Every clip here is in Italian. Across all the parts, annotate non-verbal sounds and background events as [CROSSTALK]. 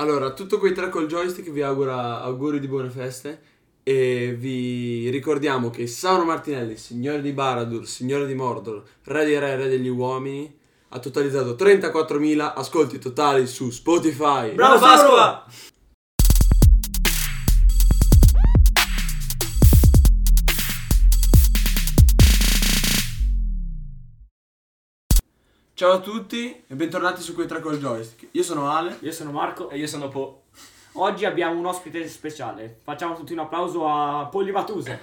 Allora, tutto quei tre col joystick vi augura auguri di buone feste e vi ricordiamo che Sauron Martinelli, signore di Baradur, signore di Mordor, re dei re, re degli uomini, ha totalizzato 34.000 ascolti totali su Spotify. Bravo Pasqua! Ciao a tutti e bentornati su quei tre col joystick. Io sono Ale. Io sono Marco. E io sono Po. Oggi abbiamo un ospite speciale. Facciamo tutti un applauso a Polli Vatuse.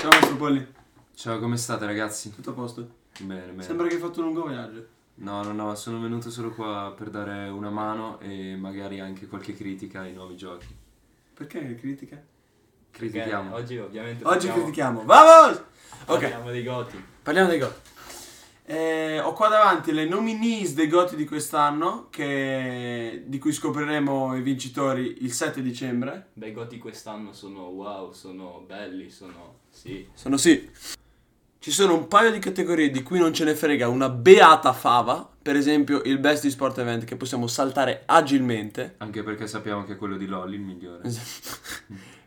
Ciao Mastro Polli. Ciao, come state ragazzi? Tutto a posto? Bene, bene. Sembra che hai fatto un lungo viaggio. No, no, no, sono venuto solo qua per dare una mano e magari anche qualche critica ai nuovi giochi. Perché critica? Critichiamo. Perché Oggi ovviamente Oggi parliamo- critichiamo. Vamos! Ok, Parliamo dei goti. parliamo dei GOT. Eh, ho qua davanti le nominees dei GOT di quest'anno, che- di cui scopriremo i vincitori il 7 dicembre. Beh, i goti quest'anno sono wow, sono belli, sono... Sì. Sono sì. Ci sono un paio di categorie di cui non ce ne frega una beata fava, per esempio il Best Sport Event che possiamo saltare agilmente. Anche perché sappiamo che è quello di Lolly il migliore.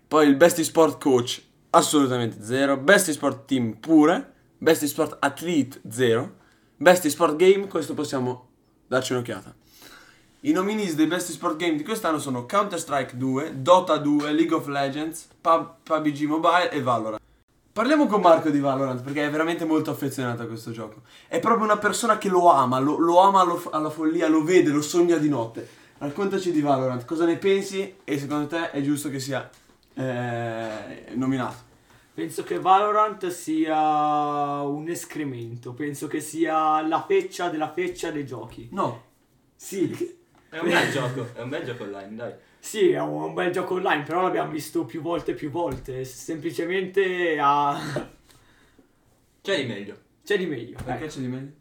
Poi il Best Sport Coach assolutamente zero, Best Sport Team pure, Best Sport Athlete zero, Best Sport Game, questo possiamo darci un'occhiata. I nominees dei Best Sport Game di quest'anno sono Counter-Strike 2, Dota 2, League of Legends, Pub- PUBG Mobile e Valorant. Parliamo con Marco di Valorant perché è veramente molto affezionato a questo gioco. È proprio una persona che lo ama, lo, lo ama allo- alla follia, lo vede, lo sogna di notte. Raccontaci di Valorant, cosa ne pensi e secondo te è giusto che sia eh, nominato? Penso che Valorant sia un escremento. Penso che sia la feccia della feccia dei giochi. No, Sì, È un bel gioco, è un bel gioco online, dai. sì, è un, bel gioco online, però l'abbiamo visto più volte e più volte. Semplicemente ha... [LAUGHS] C'è di meglio. c'è di meglio. perché ecco. c'è di meglio?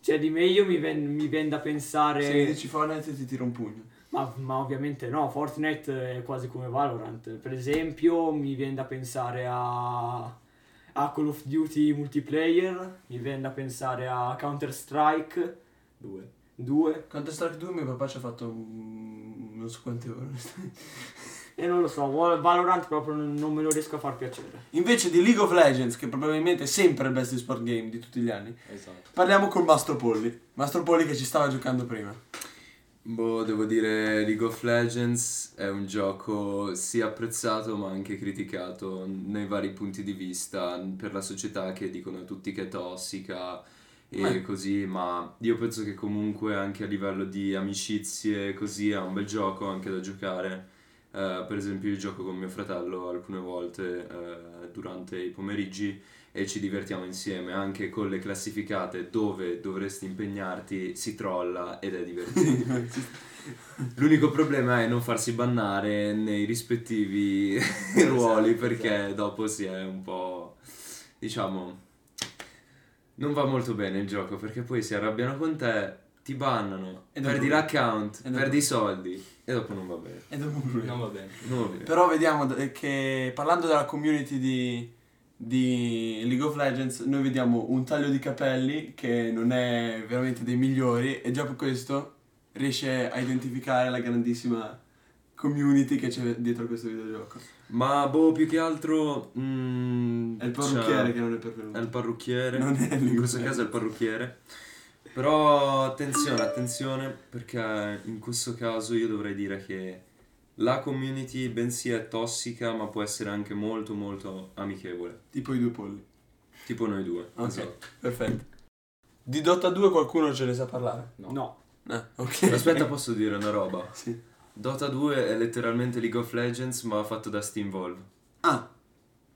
C'è di meglio, mi ven- mi viene da pensare... Se dici Fortnite ti tiro un pugno. Ma, ma ovviamente no, Fortnite è quasi come Valorant. Per esempio, mi viene da pensare a, a Call of Duty multiplayer, mi viene da pensare a Counter Strike Due. 2 Counter Strike 2 mio papà ci ha fatto un- non so quante ore. e non lo so, Val- Valorant proprio non non me lo riesco a far piacere. Invece di League of Legends, che probabilmente è sempre il best sport game di tutti gli anni, Esatto. parliamo con Mastro Polli. Mastro Polli che ci stava giocando prima. Boh, devo dire League of Legends è un gioco sia apprezzato ma anche criticato nei vari punti di vista per la società che dicono tutti che è tossica e Beh. così, ma io penso che comunque anche a livello di amicizie così è un bel gioco anche da giocare. Eh, per esempio io gioco con mio fratello alcune volte eh, durante i pomeriggi e ci divertiamo insieme anche con le classificate dove dovresti impegnarti si trolla ed è divertente. [LAUGHS] L'unico problema è non farsi bannare nei rispettivi [LAUGHS] [LAUGHS] ruoli perché dopo si è un po' diciamo non va molto bene il gioco perché poi si arrabbiano con te, ti bannano, dopo- perdi l'account, dopo- perdi i soldi e dopo non va bene. E dopo lui. Non va bene. Non va bene. Però vediamo d- che parlando della community di, di League of Legends, noi vediamo un taglio di capelli che non è veramente dei migliori e già per questo riesce a identificare la grandissima community che c'è dietro questo videogioco. Ma boh, più che altro mm, È il parrucchiere cioè, che non è pervenuto. È il parrucchiere. Non è In questo caso è il parrucchiere. Però attenzione, attenzione, perché in questo caso io dovrei dire che la community bensì è tossica, ma può essere anche molto molto amichevole. Tipo i due polli. Tipo noi due. Ok, Esatto. perfetto. Di Dota 2 qualcuno ce ne sa parlare? No. No. Ah, ok. [LAUGHS] Aspetta, posso dire una roba? Sì. Dota 2 è letteralmente League of Legends, ma fatto da Steam Valve. Ah,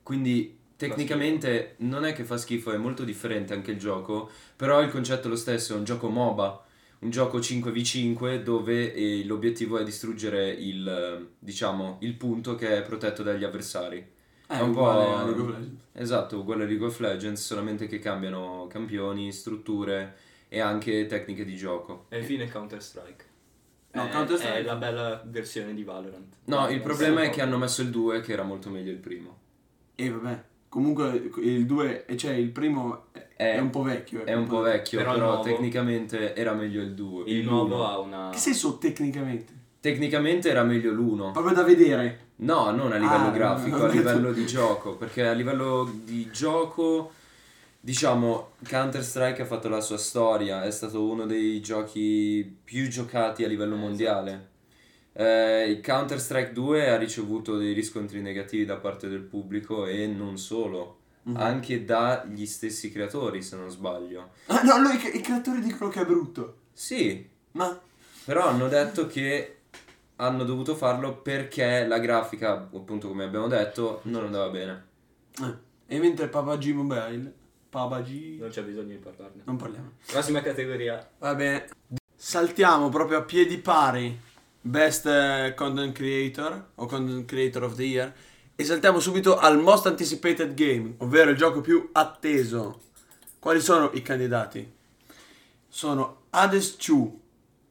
Quindi tecnicamente non è che fa schifo, è molto differente anche il gioco, però il concetto è lo stesso, è un gioco MOBA, un gioco 5v5 dove eh, l'obiettivo è distruggere il, eh, diciamo, il punto che è protetto dagli avversari. è È un uguale po'- a League of Legends. Esatto, uguale a League of Legends, solamente che cambiano campioni, strutture e anche tecniche di gioco. E infine Counter Strike. No, Counter-Strike- è la bella versione di Valorant. No, il problema è che hanno messo il 2 che era molto meglio il primo. E vabbè, Comunque il 2, cioè il primo è, È- è un po' vecchio. È un po' vecchio, Però però, il nuovo- tecnicamente era meglio il 2. Il nuovo ha una... Che senso tecnicamente? Tecnicamente era meglio l'1. Proprio da vedere. No, non a livello Ah, grafico, a livello di gioco, perché a livello di gioco, diciamo, Counter-Strike ha fatto la sua storia, è stato uno dei giochi più giocati a livello Esatto. mondiale. Eh, il Counter-Strike 2 ha ricevuto dei riscontri negativi da parte del pubblico e non solo, Mhm. anche dagli stessi creatori, se non sbaglio. Ah, no, no, i, i creatori dicono che è brutto. Sì, Ma Però hanno detto che hanno dovuto farlo perché la grafica, appunto come abbiamo detto, non andava bene. eh, e mentre PUBG Mobile, PUBG Non c'è bisogno di parlarne. non parliamo. Prossima categoria. Va bene. Saltiamo proprio a piedi pari Best eh, Content Creator o Content Creator of the Year e saltiamo subito al Most Anticipated Game, ovvero il gioco più atteso. Quali sono i candidati? Sono Hades 2,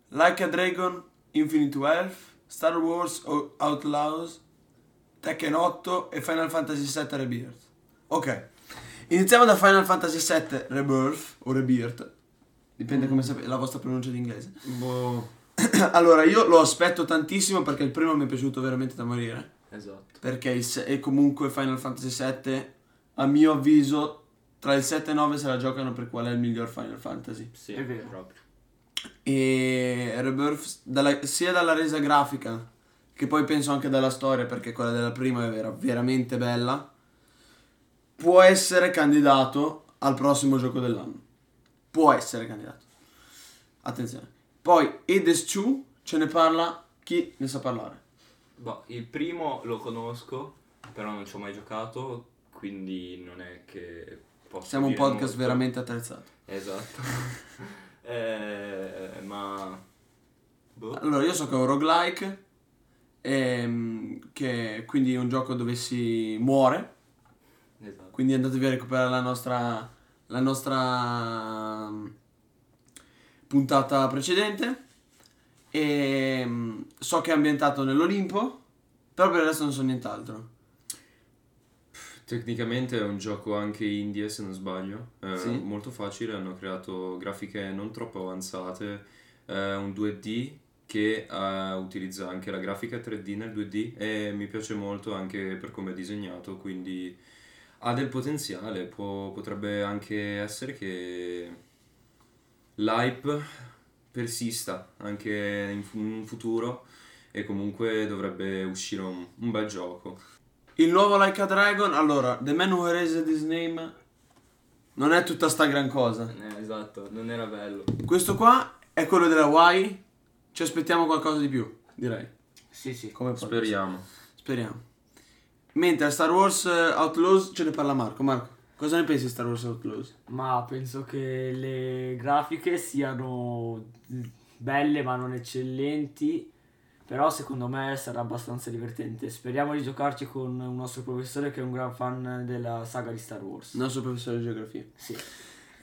Like a Dragon, Infinite Wealth, Star Wars Outlaws, Tekken 8 e Final Fantasy VII Rebirth. Ok, iniziamo da Final Fantasy VII Rebirth o Rebirth, dipende come sapete la vostra pronuncia di inglese. Boh. [CLEARS THROAT] allora, io lo aspetto tantissimo perché il primo mi è piaciuto veramente da morire. Esatto. Perché il se- e comunque Final Fantasy VII, a mio avviso, tra il 7 e il 9 se la giocano per qual è il miglior Final Fantasy. Sì, È vero. proprio. E Rebirth, dalla- sia dalla resa grafica che poi penso anche dalla storia, perché quella della prima era veramente bella, può essere candidato al prossimo gioco dell'anno. Può essere candidato. Attenzione. Poi Hades 2, ce ne parla chi ne sa parlare. Boh, il primo lo conosco, però non ci ho mai giocato, quindi non è che posso Siamo un podcast molto. veramente attrezzato. Esatto. [LAUGHS] eh, ma... Boh. Allora, io so che è un roguelike, ehm, che quindi è un gioco dove si muore, Esatto. quindi andatevi a recuperare la nostra, la nostra puntata precedente. E mm, so che è ambientato nell'Olimpo, però per il resto non so nient'altro. Tecnicamente è un gioco anche indie, se non sbaglio. Eh, Sì. Molto facile, hanno creato grafiche non troppo avanzate, eh, un 2D che eh, utilizza anche la grafica 3D nel 2D e mi piace molto anche per come è disegnato, quindi ha del potenziale, può- potrebbe anche essere che l'hype persista anche in in un futuro e comunque dovrebbe uscire un, un bel gioco. Il nuovo Like a Dragon, allora, The Man Who Erased His Name non è tutta sta gran cosa. Eh, esatto, non era bello. Questo qua è quello della Hawaii. Ci aspettiamo qualcosa di più, direi. Sì, sì. Come. Speriamo. Speriamo. Mentre a Star Wars eh, Outlaws ce ne parla Marco. Marco, cosa ne pensi di Star Wars Outlaws? Ma penso che le grafiche siano belle ma non eccellenti. Però secondo me sarà abbastanza divertente. Speriamo di giocarci con un nostro professore che è un gran fan della saga di Star Wars. Il nostro professore di geografia. Sì.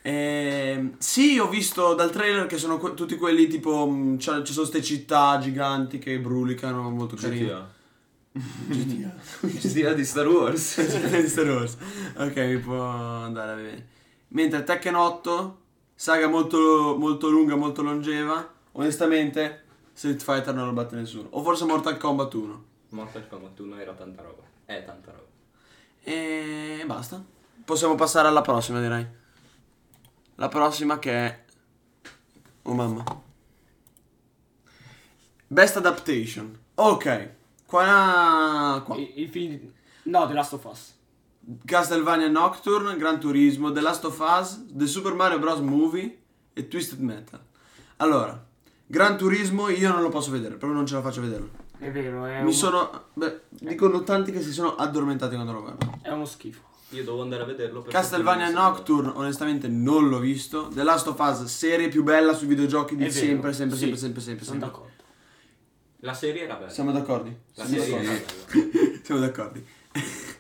Ehm, sì, ho visto dal trailer che sono que- tutti quelli tipo. c'è- ci sono queste città giganti che brulicano, molto carine. GTA. GTA. GTA di Star Wars. [LAUGHS] di Star Wars. Ok, mi può andare bene. Mentre Tekken 8, saga molto, molto lunga, molto longeva. Onestamente, Street Fighter non lo batte nessuno. O forse Mortal Kombat 1. Mortal Kombat 1 era tanta roba. È tanta roba. E basta. Possiamo passare alla prossima, direi. La prossima che è. Oh mamma. Best Adaptation. Ok. Qua. qua. Il, il film... No, The Last of Us. Castlevania Nocturne, Gran Turismo, The Last of Us, The Super Mario Bros. Movie e Twisted Metal. Allora, Gran Turismo io non lo posso vedere, proprio non ce la faccio a vederlo. È vero, è, Mi uno, sono... Beh, dicono tanti che si sono addormentati quando lo guardano. è uno schifo. Io devo andare a vederlo Castlevania Nocturne, onestamente non l'ho visto. The Last of Us, serie più bella sui videogiochi di sempre, sempre, sì, sempre, sempre, sempre, Sono sempre. d'accordo. La serie era bella. Siamo d'accordi? La Siamo serie d'accordi. era bella. [LAUGHS] Siamo d'accordi.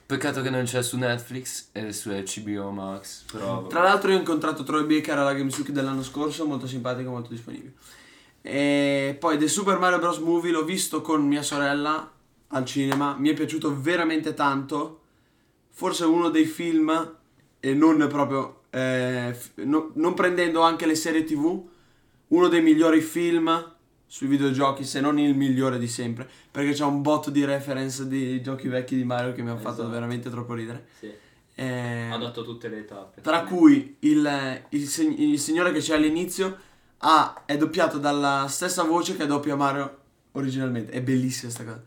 Peccato che non c'è su Netflix e su HBO Max, però... Tra l'altro io ho incontrato Troy Baker alla Games Week dell'anno scorso, molto simpatico, molto disponibile. E poi The Super Mario Bros. Movie l'ho visto con mia sorella al cinema, mi è piaciuto veramente tanto, forse uno dei film, e non proprio, eh, f- no- non prendendo anche le serie tv, uno dei migliori film sui videogiochi, se non il migliore di sempre, perché c'è un botto di reference di giochi vecchi di Mario che mi hanno fatto Esatto. veramente troppo ridere. Sì. Eh, Ha dato tutte le tappe. tra cui il, il, il signore che c'è all'inizio ha- è doppiato dalla stessa voce che doppia Mario originalmente. È bellissima sta cosa.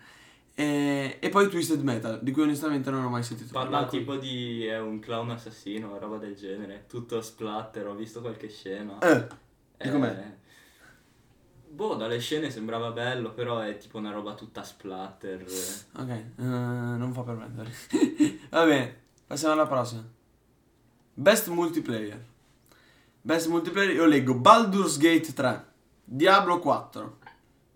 E, e poi Twisted Metal, di cui onestamente non ho mai sentito Parla parlare. tipo di è un clown assassino, roba del genere. Tutto splatter, ho visto qualche scena. Eh, e Eh, com'è? Boh, dalle scene sembrava bello, però è tipo una roba tutta splatter. Ok, eh, non fa per me. dai. [LAUGHS] Va bene, passiamo alla prossima. Best multiplayer. Best multiplayer, io leggo Baldur's Gate 3, Diablo 4,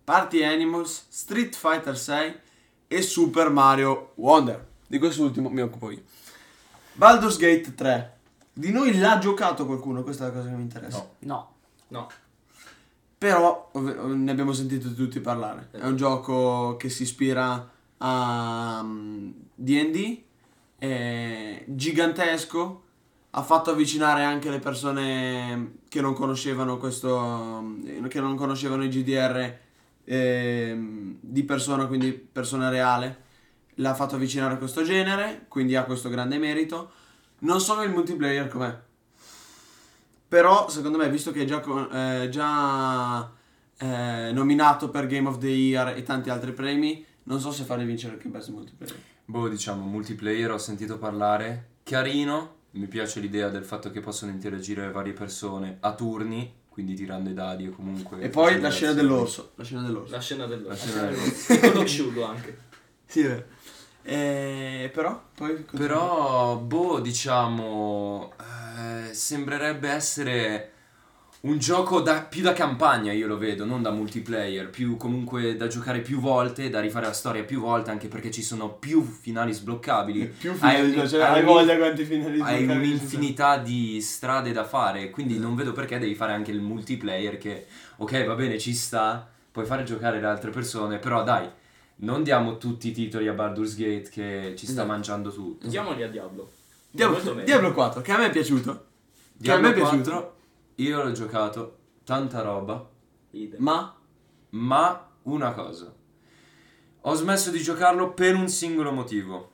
Party Animals, Street Fighter 6 e Super Mario Wonder. Di quest'ultimo mi occupo io. Baldur's Gate 3. Di noi l'ha giocato qualcuno? Questa è la cosa che mi interessa. No. No. No, Però ov- ne abbiamo sentito tutti parlare. È un gioco che si ispira a mm, D&D, è gigantesco, ha fatto avvicinare anche le persone che non conoscevano questo, mm, che non conoscevano i GDR ehm, di persona, quindi persona reale. L'ha fatto avvicinare a questo genere, quindi ha questo grande merito. Non so il multiplayer com'è. Però, secondo me, visto che è già, eh, già eh, nominato per Game of the Year e tanti altri premi, non so se farne vincere anche Best Multiplayer. Boh, diciamo, multiplayer ho sentito parlare. Carino, mi piace l'idea del fatto che possono interagire varie persone a turni, quindi tirando i dadi o comunque... E poi la scena dell'orso. La scena dell'orso. la scena del La scena del- piccolo asciugo anche. [LAUGHS] Sì, è vero. Eh, però, poi... Però, boh, diciamo, eh, sembrerebbe essere un gioco da- più da campagna, io lo vedo, non da multiplayer, più comunque da giocare più volte, da rifare la storia più volte, anche perché ci sono più finali sbloccabili. [LAUGHS] Più Hai finali, un- cioè, hai hai voglia quanti finali Hai un'infinità di strade da fare, quindi non vedo perché devi fare anche il multiplayer che, ok, va bene, ci sta, puoi fare giocare le altre persone, però dai, non diamo tutti i titoli a Baldur's Gate che ci sta Esatto. mangiando tutto. Diamoli a Diablo. Diablo. Diablo 4, che a me è piaciuto. Che a Diablo me è piaciuto. 4, io l'ho giocato, tanta roba, Idem. Ma... ma una cosa. Ho smesso di giocarlo per un singolo motivo.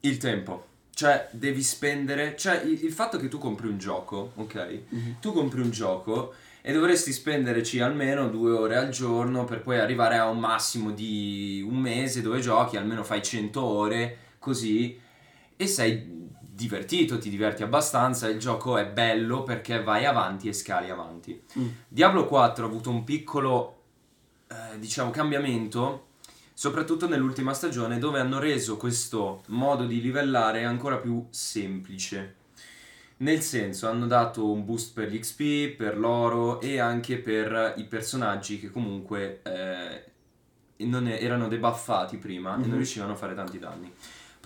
Il tempo. Cioè, devi spendere... Cioè, il, il fatto che tu compri un gioco, ok? Tu compri un gioco e dovresti spenderci almeno due ore al giorno per poi arrivare a un massimo di un mese dove giochi, almeno fai 100 ore, così, e sei divertito, ti diverti abbastanza, il gioco è bello perché vai avanti e scali avanti. Mm. Diablo 4 ha avuto un piccolo, eh, diciamo, cambiamento, soprattutto nell'ultima stagione, dove hanno reso questo modo di livellare ancora più semplice. Nel senso, hanno dato un boost per gli XP, per l'oro e anche per i personaggi che comunque eh, non e- erano debuffati prima e Mhm. non riuscivano a fare tanti danni.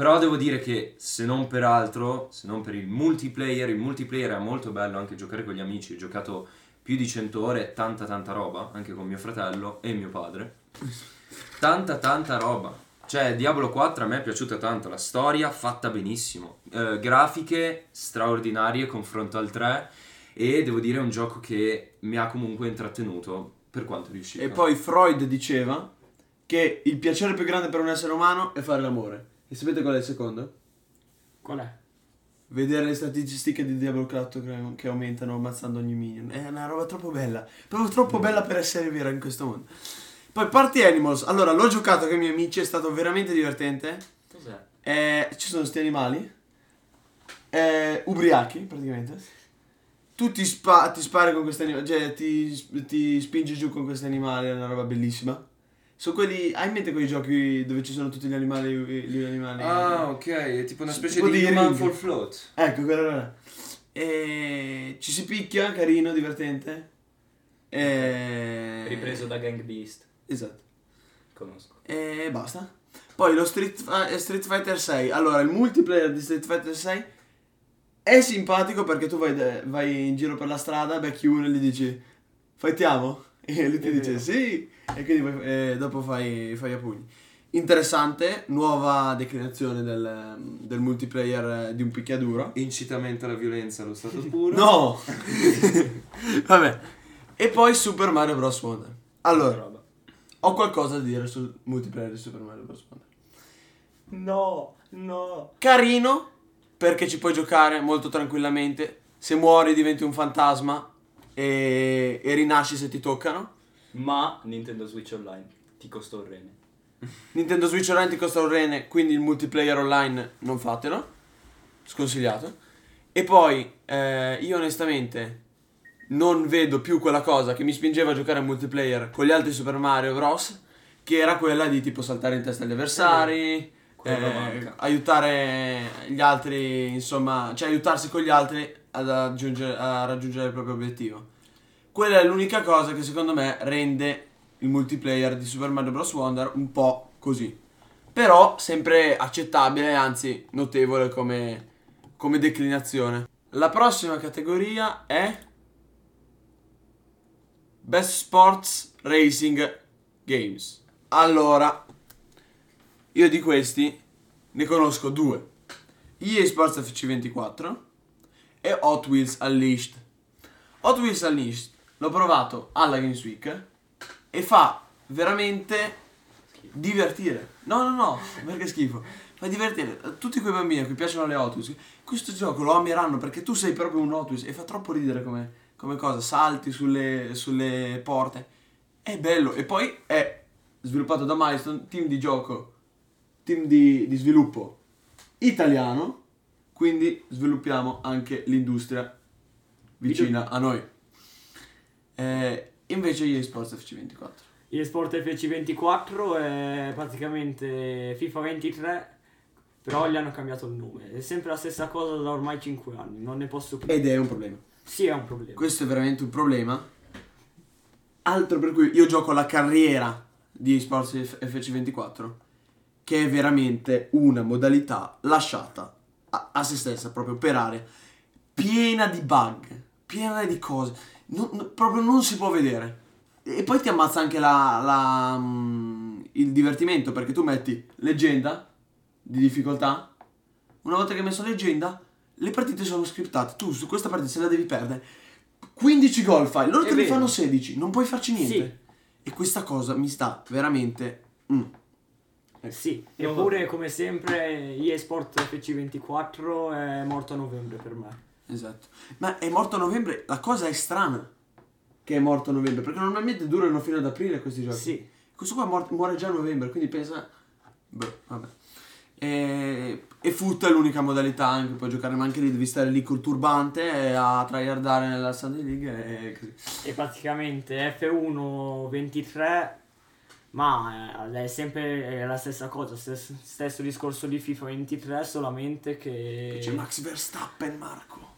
Però devo dire che se non per altro, se non per il multiplayer, il multiplayer è molto bello anche giocare con gli amici. Ho giocato più di 100 ore, tanta tanta roba, anche con mio fratello e mio padre. Tanta tanta roba. Cioè, Diablo 4 a me è piaciuta tanto, la storia fatta benissimo, Eh, grafiche straordinarie confronto al 3 e devo dire è un gioco che mi ha comunque intrattenuto per quanto è riuscito. E poi Freud diceva che il piacere più grande per un essere umano è fare l'amore. E sapete qual è il secondo? Qual è? Vedere le statistiche di Diablo 4 che- che aumentano ammazzando ogni minion. È una roba troppo bella. Proprio troppo bella per essere vera in questo mondo. Poi Party Animals. Allora, l'ho giocato con i miei amici, è stato veramente divertente. Cos'è? Eh, ci sono sti animali. Eh, ubriachi, praticamente. Tu ti, spa- ti spari con questi animali, cioè ti, ti spingi giù con questi animali, è una roba bellissima. Sono quelli. Hai in mente quei giochi dove ci sono tutti gli animali? Gli animali Ah, ok, è tipo una specie Tipo di di Human ring. Full Float. Ecco, quello là. E ci si picchia, carino, divertente. E... Ripreso da Gang Beast. Esatto. Conosco. E basta. Poi lo Street, eh, Street Fighter 6. Allora, il multiplayer di Street Fighter 6 è simpatico perché tu vai, de- vai in giro per la strada, becchi uno e gli dici fightiamo? [LAUGHS] E lui ti È dice vero. sì. E quindi poi, eh, dopo fai, fai a pugni. interessante, nuova declinazione del, del multiplayer di un picchiaduro. Incitamento alla violenza allo stato [LAUGHS] puro. No! [LAUGHS] Vabbè. E poi Super Mario Bros. Wonder. Allora, roba. ho qualcosa da dire sul multiplayer di Super Mario Bros. Wonder. No, no. Carino, perché ci puoi giocare molto tranquillamente. Se muori diventi un fantasma e, e rinasci se ti toccano. Ma Nintendo Switch Online ti costa un rene. [LAUGHS] Nintendo Switch Online ti costa un rene, quindi il multiplayer online non fatelo. Sconsigliato. E poi, eh, io onestamente non vedo più quella cosa che mi spingeva a giocare a multiplayer con gli altri Super Mario Bros. Che era quella di tipo saltare in testa agli avversari, eh, manca. aiutare gli altri, insomma, cioè aiutarsi con gli altri a raggiungere il proprio obiettivo. Quella è l'unica cosa che secondo me rende il multiplayer di Super Mario Bros. Wonder un po' così. Però sempre accettabile, anzi notevole come, come declinazione. La prossima categoria è Best Sports Racing Games. Allora, io di questi ne conosco due. EA Sports FC24 e Hot Wheels Unleashed. Hot Wheels Unleashed l'ho provato alla Games Week e fa veramente divertire. No, no, no, perché schifo. Fa divertire tutti quei bambini a cui piacciono le Wheels. Questo gioco lo ameranno perché tu sei proprio un Wheels e fa troppo ridere come, come cosa. Salti sulle, sulle porte. È bello. E poi è sviluppato da Milestone, team di gioco, team di, di sviluppo italiano. Quindi sviluppiamo anche l'industria vicina a noi. Eh, invece gli Sports FC24. eSport FC24 è praticamente FIFA 23, però gli hanno cambiato il nome. È sempre la stessa cosa da ormai 5 anni, non ne posso più. Ed è un problema. Sì, è un problema. Questo è veramente un problema. Altro per cui io gioco la carriera di Sports F- FC24, che è veramente una modalità lasciata a, a se stessa, proprio per area, piena di bug, piena di cose. Non- non- proprio non si può vedere. E poi ti ammazza anche la, la, mm, il divertimento, perché tu metti leggenda di difficoltà. Una volta che hai messo leggenda, le partite sono scriptate. Tu su questa partita se la devi perdere. 15 gol fai, loro È te ne fanno 16, non puoi farci niente. Sì. E questa cosa mi sta veramente... mm. Sì, Io- eppure come sempre eSport FC24 è morto a novembre per me. Esatto. Ma è morto a novembre, la cosa è strana che è morto a novembre, perché normalmente durano fino ad aprile questi giochi. Sì, Questo qua muor- muore già a novembre, quindi pensa... Beh, vabbè. E, e foot è l'unica modalità anche, puoi giocare, ma anche lì devi stare lì col turbante e a tryhardare nella Sunday League e così. e praticamente F1 23, ma eh, è sempre la stessa cosa, stesso, stesso discorso di FIFA 23, solamente che... C'è Max Verstappen, Marco.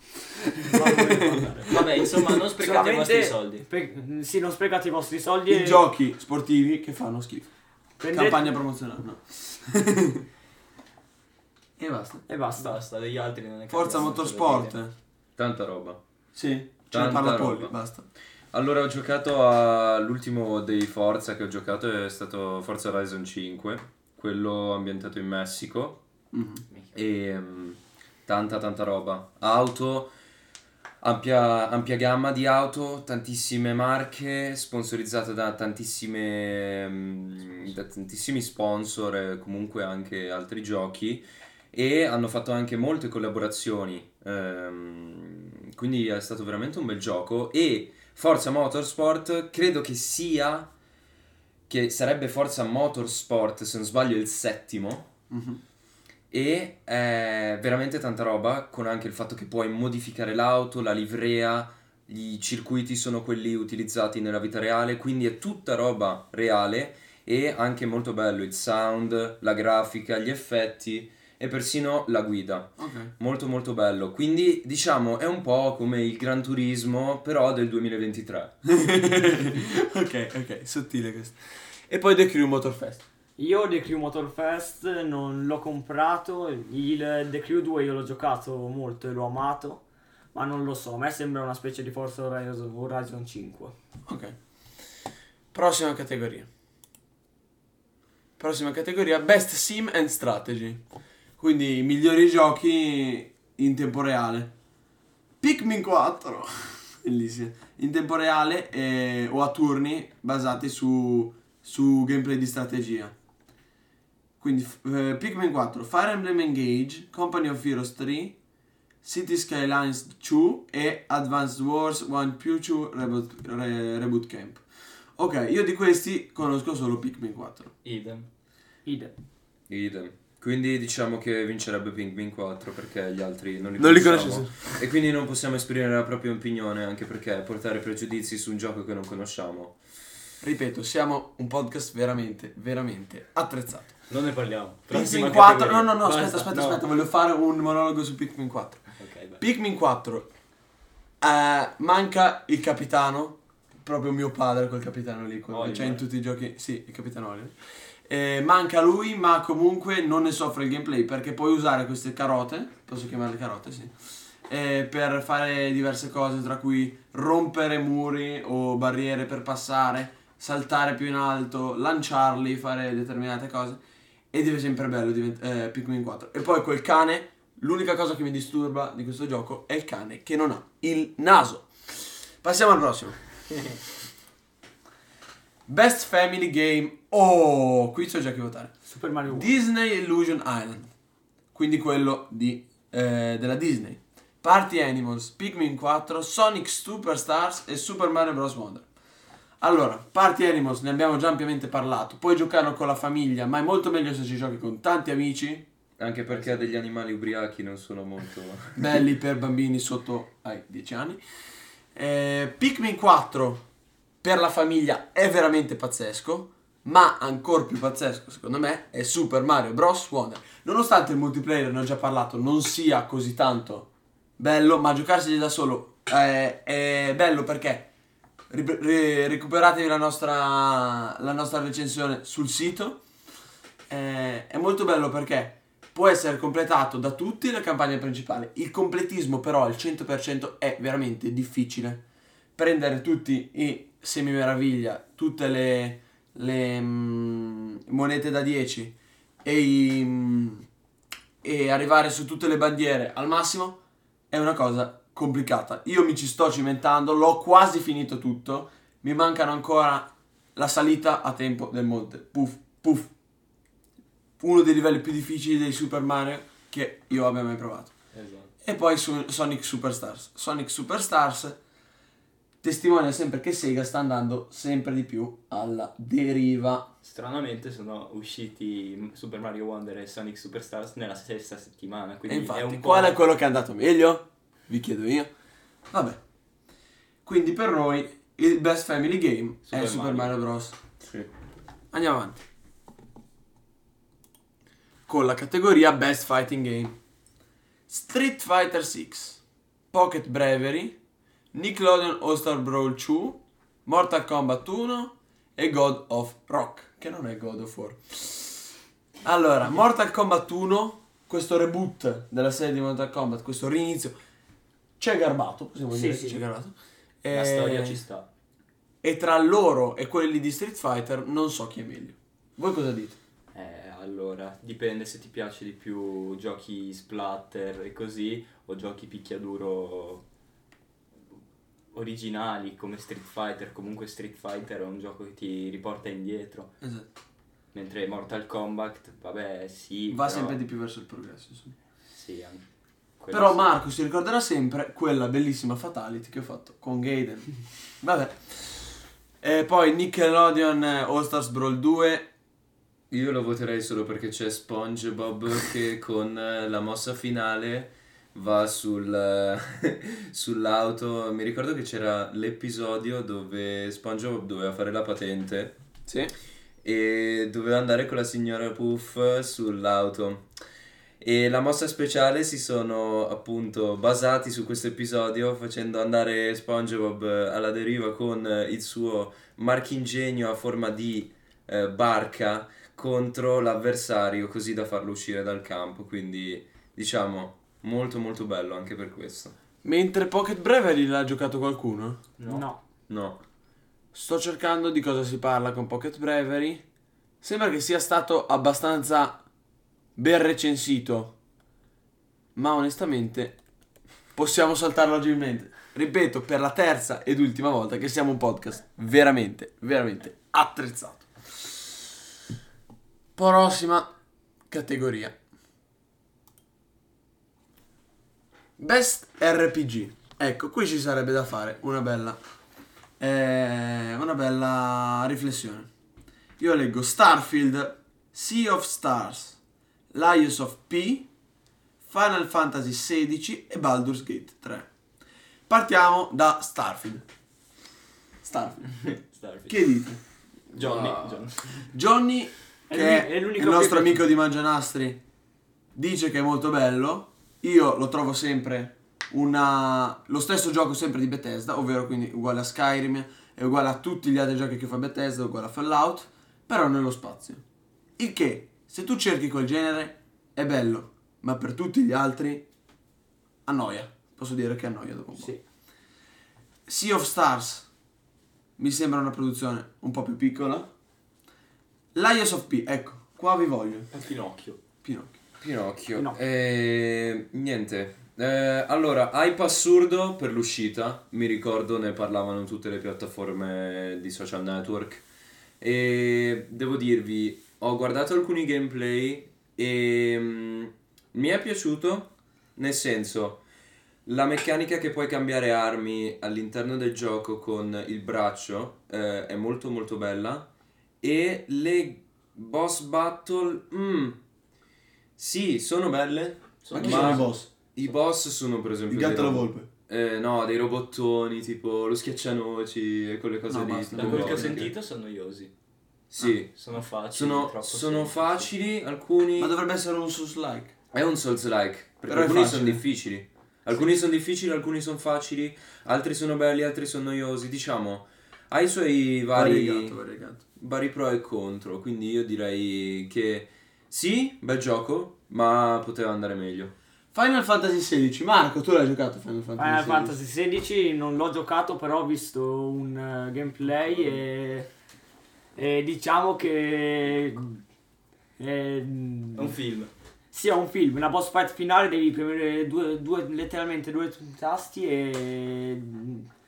Vabbè, insomma, non sprecate i vostri soldi. pe- sì, non sprecate i vostri soldi. I e giochi sportivi che fanno schifo. prendete- Campagna promozionale, no. [LAUGHS] e basta. E basta. Basta, degli altri non è Forza Motorsport. Tanta roba. Sì, ce ne parla. Polli, basta. Allora ho giocato all'ultimo dei Forza che ho giocato è stato Forza Horizon 5, quello ambientato in Messico Mhm. e mm, tanta tanta roba. Auto, ampia, ampia gamma di auto, tantissime marche, sponsorizzate da tantissime mm, da tantissimi sponsor e comunque anche altri giochi e hanno fatto anche molte collaborazioni. ehm, quindi è stato veramente un bel gioco e Forza Motorsport credo che sia che sarebbe Forza Motorsport se non sbaglio il settimo Mhm. E è veramente tanta roba con anche il fatto che puoi modificare l'auto, la livrea, i circuiti sono quelli utilizzati nella vita reale, quindi è tutta roba reale e anche molto bello il sound, la grafica, gli effetti e persino la guida. Ok. Molto molto bello. Quindi diciamo è un po' come il Gran Turismo però del 2023. [LAUGHS] ok, ok, sottile questo. E poi The Crew Motorfest. Io The Crew Motorfest non l'ho comprato, il The Crew 2 io l'ho giocato molto e l'ho amato, ma non lo so, a me sembra una specie di Forza Horizon, Horizon 5. Ok. Prossima categoria. Prossima categoria, Best Sim and Strategy. Quindi i migliori giochi in tempo reale. Pikmin 4. [LAUGHS] Bellissimo. In tempo reale eh, o a turni basati su, su gameplay di strategia. Quindi eh, Pikmin 4, Fire Emblem Engage, Company of Heroes 3, City Skylines 2 e Advanced Wars 1 più 2 Reboot, Re- Reboot Camp. Ok, io di questi conosco solo Pikmin 4. Idem. Idem. Idem. Quindi diciamo che vincerebbe Pikmin 4 perché gli altri non li Non li conosciamo. conosci, E quindi non possiamo esprimere la propria opinione anche perché portare pregiudizi su un gioco che non conosciamo. Ripeto, siamo un podcast veramente, veramente attrezzato. Non ne parliamo. Pikmin 4, no, no, no, Basta, aspetta, aspetta, no. aspetta, voglio fare un monologo su Pikmin 4. Ok, vai. Pikmin 4, eh, manca il capitano, proprio mio padre quel capitano lì, quello c'è in tutti i giochi, sì, il capitano Oliver. Eh, manca lui, ma comunque non ne soffre il gameplay perché puoi usare queste carote, posso chiamarle carote, sì, eh, per fare diverse cose, tra cui rompere muri o barriere per passare, saltare più in alto, lanciarli, fare determinate cose. Ed è sempre bello divent- eh, Pikmin 4. E poi quel cane, l'unica cosa che mi disturba di questo gioco è il cane che non ha il naso. Passiamo al prossimo. [LAUGHS] Best Family Game. Oh, qui so già chi votare. Super Mario World. Disney Illusion Island. Quindi quello di, eh, della Disney. Party Animals, Pikmin 4, Sonic Superstars e Super Mario Bros. Wonder. Allora, Party Animals ne abbiamo già ampiamente parlato. Puoi giocarlo con la famiglia, ma è molto meglio se ci giochi con tanti amici. Anche perché degli animali ubriachi non sono molto... [LAUGHS] belli per bambini sotto ai 10 anni. Eh, Pikmin 4 per la famiglia è veramente pazzesco, ma ancora più pazzesco secondo me è Super Mario Bros. Wonder. Nonostante il multiplayer, ne ho già parlato, non sia così tanto bello, ma giocarseli da solo eh, è bello perché ri- ri- recuperatevi la nostra, la nostra recensione sul sito. Eh, è molto bello perché può essere completato da tutti la campagna principale. Il completismo però al 100% è veramente difficile. Prendere tutti i semi meraviglia, tutte le, le, mm, monete da 10 e, i, mm, e arrivare su tutte le bandiere al massimo è una cosa complicata. Io mi ci sto cimentando, l'ho quasi finito tutto, mi mancano ancora la salita a tempo del monte. Puff, puff. Uno dei livelli più difficili dei Super Mario che io abbia mai provato. Esatto. E poi su Sonic Superstars. Sonic Superstars testimonia sempre che Sega sta andando sempre di più alla deriva. Stranamente sono usciti Super Mario Wonder e Sonic Superstars nella stessa settimana. E Quindi è infatti, un po'. qual è quello che è andato meglio? Vi chiedo io. Vabbè. Quindi per noi il best family game è Super Super Mario. Mario Bros. Sì. Andiamo avanti. Con la categoria Best Fighting Game. Street Fighter 6, Pocket Bravery, Nickelodeon All-Star Brawl 2, Mortal Kombat 1 e God of Rock, che non è God of War. Allora, Mortal Kombat 1, questo reboot della serie di Mortal Kombat, questo rinizio, c'è garbato, possiamo Sì, dire sì. c'è garbato. La Eh, storia ci sta. e tra loro e quelli di Street Fighter non so chi è meglio. Voi cosa dite? Eh, allora, dipende se ti piace di più giochi splatter e così, o giochi picchiaduro originali come Street Fighter. Comunque Street Fighter è un gioco che ti riporta indietro. Esatto. Mentre Mortal Kombat, vabbè, sì. Va però- sempre di più verso il progresso. insomma. Sì, anche. Quello Però sì. Marco si ricorderà sempre quella bellissima Fatality che ho fatto con Gaiden. [LAUGHS] Vabbè. E poi Nickelodeon eh, All Stars Brawl 2. Io lo voterei solo perché c'è SpongeBob che con eh, la mossa finale va sul, eh, [LAUGHS] sull'auto. Mi ricordo che c'era l'episodio dove SpongeBob doveva fare la patente Sì. e doveva andare con la signora Puff sull'auto. E la mossa speciale si sono appunto basati su questo episodio facendo andare SpongeBob alla deriva con eh, il suo marchingegno a forma di eh, barca contro l'avversario così da farlo uscire dal campo. Quindi diciamo molto molto bello anche per questo. Mentre Pocket Bravery l'ha giocato qualcuno? No. No. No, Sto cercando di cosa si parla con Pocket Bravery. sembra che sia stato abbastanza ben recensito, ma onestamente possiamo saltarlo agilmente. Ripeto, per la terza ed ultima volta che siamo un podcast veramente, veramente attrezzato. Prossima categoria. Best RPG. Ecco, qui ci sarebbe da fare una bella, eh, una bella riflessione. Io leggo Starfield, Sea of Stars, Lions of P, Final Fantasy XVI e Baldur's Gate 3. Partiamo da Starfield. Starfield. [LAUGHS] Starfield. Che dite? Johnny. Wow. Johnny. Johnny, È che è, il nostro che- amico di Mangianastri, dice che è molto bello. Io lo trovo sempre una, lo stesso gioco sempre di Bethesda, ovvero quindi uguale a Skyrim, è uguale a tutti gli altri giochi che fa Bethesda, uguale a Fallout, però nello spazio. Il che, se tu cerchi quel genere, è bello, ma per tutti gli altri annoia. Posso dire che annoia dopo un po'. Sì. Sea of Stars mi sembra una produzione un po' più piccola. Lions of P, ecco, qua vi voglio. È Pinocchio. Pinocchio. Pinocchio. Pinocchio. Eh, niente. Eh, allora, hype assurdo per l'uscita. Mi ricordo ne parlavano tutte le piattaforme di social network. E devo dirvi, ho guardato alcuni gameplay e mm, mi è piaciuto. Nel senso, la meccanica che puoi cambiare armi all'interno del gioco con il braccio eh, è molto molto bella. E le boss battle, mm, sì, sono belle. Ma Sono chi Ma- sono i boss? I boss sono per esempio Il gatto e la volpe. eh, no, dei robottoni tipo lo schiaccianoci e quelle cose No, lì. Da quel che ho sentito sono noiosi. Sì, Sono facili. sono, sono facili, alcuni... Ma dovrebbe essere un Souls-like. È un Souls-like, perché Però alcuni sono difficili. Alcuni sono difficili, alcuni sono facili, altri sono belli, altri sono noiosi. Diciamo, ha i suoi vari, Variegato, variegato. vari pro e contro, quindi io direi che sì, bel gioco, ma poteva andare meglio. Final Fantasy XVI. Marco, tu l'hai giocato Final Fantasy Final XVI? Fantasy XVI non l'ho giocato, però ho visto un eh, gameplay e, e diciamo che è, È un film. sia un film, una boss fight finale devi premere due, due- letteralmente due tasti e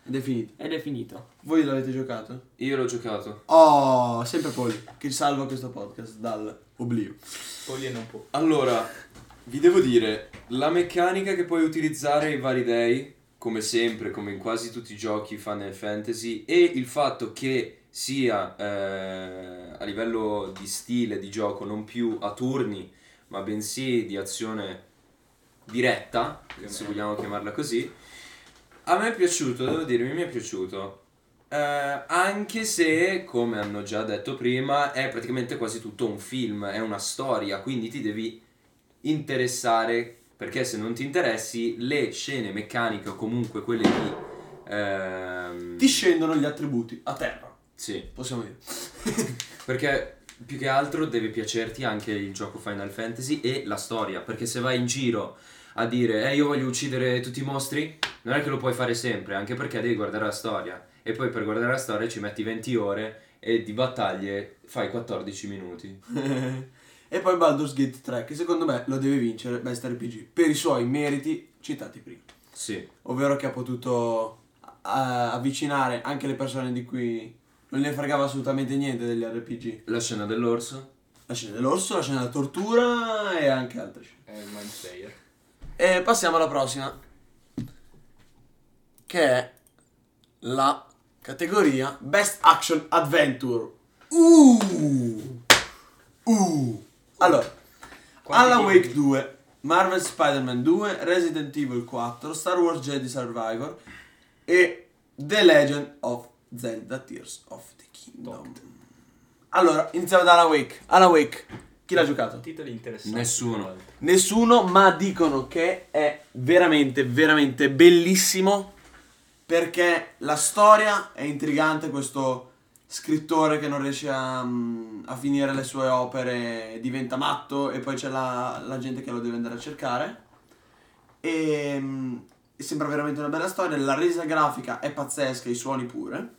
Ed è finito. ed è finito. Voi l'avete giocato? Io l'ho giocato. Oh, sempre Poli, che salva questo podcast dal oblio. Poi non può. Allora, vi devo dire, la meccanica che puoi utilizzare i vari dei, come sempre, come in quasi tutti i giochi Final Fantasy, e il fatto che sia eh, a livello di stile di gioco non più a turni, ma bensì di azione diretta, se vogliamo chiamarla così, a me è piaciuto, devo dirvi, mi è piaciuto. Eh, anche se, come hanno già detto prima, è praticamente quasi tutto un film, è una storia, quindi ti devi interessare, perché se non ti interessi, le scene meccaniche o comunque quelle di... ehm, Ti scendono gli attributi a terra, Sì, possiamo dire. [LAUGHS] perché più che altro deve piacerti anche il gioco Final Fantasy e la storia, perché se vai in giro a dire eh io voglio uccidere tutti i mostri, non è che lo puoi fare sempre, anche perché devi guardare la storia e poi per guardare la storia ci metti 20 ore e di battaglie fai 14 minuti. [LAUGHS] e poi Baldur's Gate 3, che secondo me lo deve vincere Best RPG, per i suoi meriti citati prima. Sì, Ovvero che ha potuto eh, avvicinare anche le persone di cui non ne fregava assolutamente niente degli RPG. la scena dell'orso. La scena dell'orso, la scena della tortura e anche altre scene. È il mind. E passiamo alla prossima, che è la categoria Best Action Adventure. Uh! Uh! Allora, Quanti Alan titoli? Wake 2, Marvel Spider-Man 2, Resident Evil 4, Star Wars Jedi Survivor e The Legend of Zelda Tears of the Kingdom. Allora, iniziamo da Alan Wake. Alan Wake, chi l'ha giocato? Titoli interessanti. Nessuno. Nessuno, ma dicono che è veramente, veramente bellissimo perché la storia è intrigante, questo scrittore che non riesce a, mm, a finire le sue opere diventa matto e poi c'è la, la gente che lo deve andare a cercare e, mm, e sembra veramente una bella storia, la resa grafica è pazzesca, i suoni pure.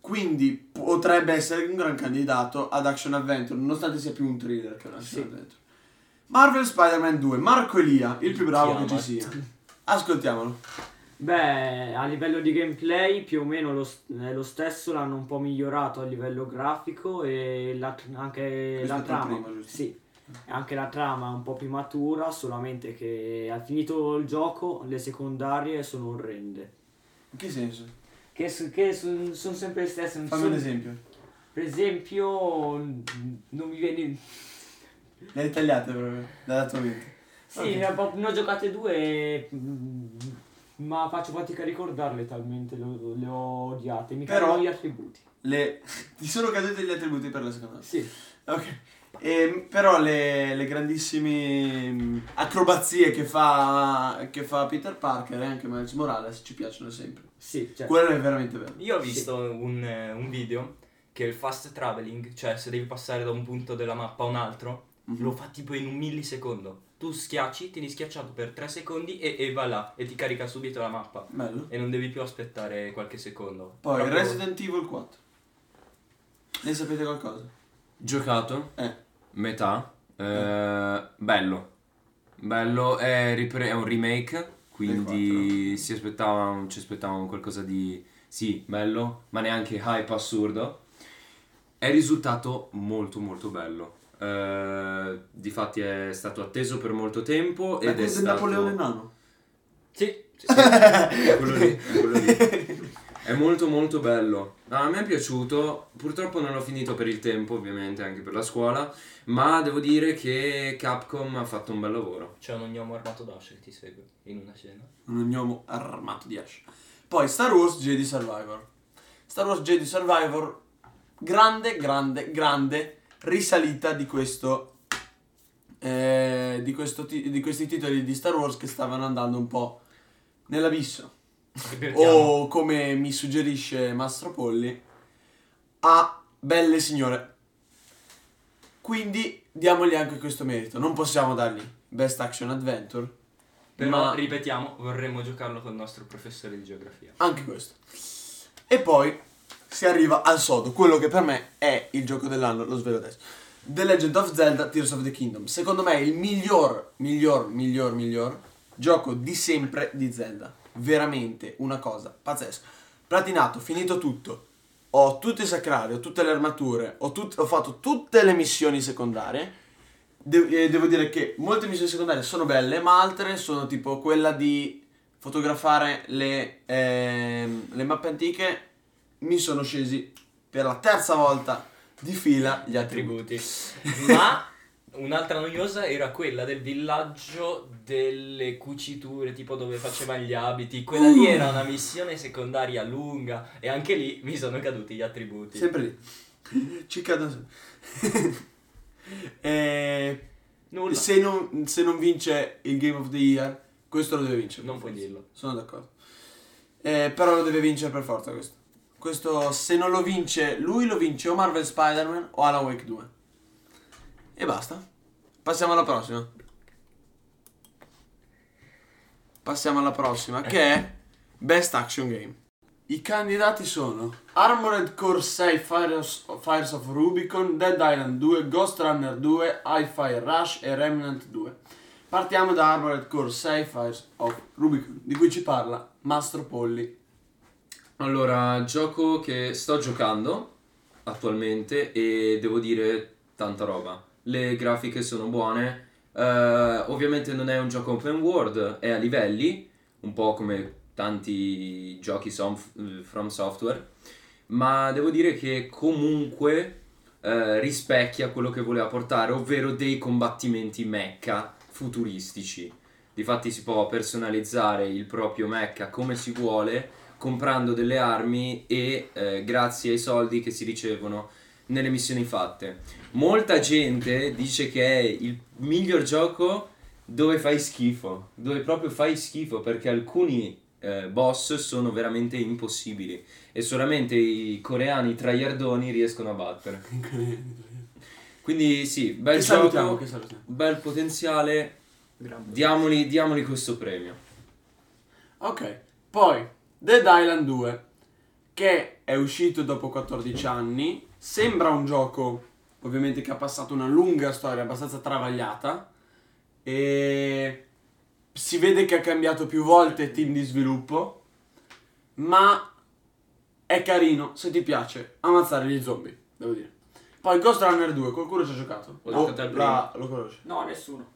quindi potrebbe essere un gran candidato ad action adventure, nonostante sia più un thriller che un action Sì. adventure. Marvel Spider-Man 2, Marco Elia, il più bravo che ci sia. [LAUGHS] Ascoltiamolo. Beh, a livello di gameplay più o meno lo, è lo stesso, l'hanno un po' migliorato a livello grafico e la anche Questo la trama. giusto? sì, anche la trama è un po' più matura, solamente che al finito il gioco le secondarie sono orrende. In che senso? Che, che sono sempre le stesse. non Fammi sono- un esempio. Per esempio, non mi viene. Le hai tagliate proprio dalla tua mente. Sì, Ok. ne ho, ne ho giocate due, mm, ma faccio fatica a ricordarle talmente le, le ho odiate. Mi cadono gli attributi. Le... [LAUGHS] Ti sono caduti gli attributi per la seconda. Sì. Ok. Ehm, però le, le grandissime mm, acrobazie che fa, che fa Peter Parker e anche Miles Morales ci piacciono sempre. Sì, cioè, Quello è veramente bello. Io ho visto un, eh, un video che il fast traveling, cioè se devi passare da un punto della mappa a un altro, Mhm. lo fa tipo in un millisecondo. Tu schiacci, tieni schiacciato per 3 secondi e, e va là e ti carica subito la mappa. Bello. E non devi più aspettare qualche secondo. Poi Proprio- Resident Evil 4. Ne sapete qualcosa? Giocato? Eh. Metà. Eh, bello. Bello, è, ripre- è un remake, quindi si aspettava, ci aspettavamo qualcosa di... Sì, bello, ma neanche hype assurdo. È risultato molto molto bello. Eh, difatti è stato atteso per molto tempo Ma ed è quello del stato... Napoleone Nano. Sì, sì, [LAUGHS] È quello lì, è quello lì. [LAUGHS] È molto molto bello. No, a me è piaciuto. Purtroppo non l'ho finito per il tempo, ovviamente, anche per la scuola. Ma devo dire che Capcom ha fatto un bel lavoro. C'è un ognomo armato d'Ash che ti segue in una scena. Un ognomo armato di Ash. Poi Star Wars Jedi Survivor. Star Wars Jedi Survivor, grande, grande, grande risalita di questo. eh, di, questo ti- di questi titoli di Star Wars che stavano andando un po' nell'abisso. O come mi suggerisce Mastro Polli, a belle signore. Quindi diamogli anche questo merito. Non possiamo dargli Best Action Adventure, Però ma ripetiamo, vorremmo giocarlo con il nostro professore di geografia. anche questo. E poi si arriva al sodo, quello che per me è il gioco dell'anno, lo svelo adesso. The Legend of Zelda Tears of the Kingdom. Secondo me è il miglior, miglior, miglior, miglior gioco di sempre di Zelda. Veramente una cosa pazzesca. Platinato, finito tutto. Ho tutti i sacrari, ho tutte le armature, ho, tut- ho fatto tutte le missioni secondarie. De- devo dire che molte missioni secondarie sono belle, ma altre sono tipo quella di fotografare le, ehm, le mappe antiche. Mi sono scesi per la terza volta di fila gli attributi. Ma un'altra noiosa era quella del villaggio delle cuciture, tipo dove facevano gli abiti. Quella lì era una missione secondaria lunga e anche lì mi sono caduti gli attributi. Sempre lì. [LAUGHS] Ci cadono. [LAUGHS] Eh, Nulla. se, non, se non vince il Game of the Year, questo lo deve vincere. Non puoi dirlo. Sono d'accordo. Eh, però lo deve vincere per forza questo. Questo, se non lo vince lui, lo vince o Marvel Spider-Man o Alan Wake 2. E basta. Passiamo alla prossima. Passiamo alla prossima, che è Best Action Game. I candidati sono Armored Core 6 Fires, Fires of Rubicon, Dead Island 2, Ghost Runner 2, Hi-Fi Rush e Remnant 2. Partiamo da Armored Core 6 Fires of Rubicon, di cui ci parla Mastro Polli. Allora, gioco che sto giocando attualmente e devo dire tanta roba. Le grafiche sono buone. eh, ovviamente non è un gioco open world, è a livelli, un po' come tanti giochi som- from software. Ma devo dire che comunque eh, rispecchia quello che voleva portare, ovvero dei combattimenti mecha futuristici. Difatti si può personalizzare il proprio mecha come si vuole comprando delle armi e eh, grazie ai soldi che si ricevono nelle missioni fatte. Molta gente dice che è il miglior gioco dove fai schifo, dove proprio fai schifo perché alcuni eh, boss sono veramente impossibili e solamente i coreani traiardoni riescono a battere. [LAUGHS] Quindi sì, bel che salutiamo, gioco, che salutiamo. bel potenziale, diamoli, diamoli questo premio. Ok, poi Dead Island 2, che è uscito dopo 14 anni. Sembra un gioco, ovviamente, che ha passato una lunga storia abbastanza travagliata. E si vede che ha cambiato più volte team di sviluppo. Ma è carino se ti piace ammazzare gli zombie, devo dire. Poi Ghost Runner 2, qualcuno ci ha giocato? Ho No, giocato al la- lo conosci. No, nessuno.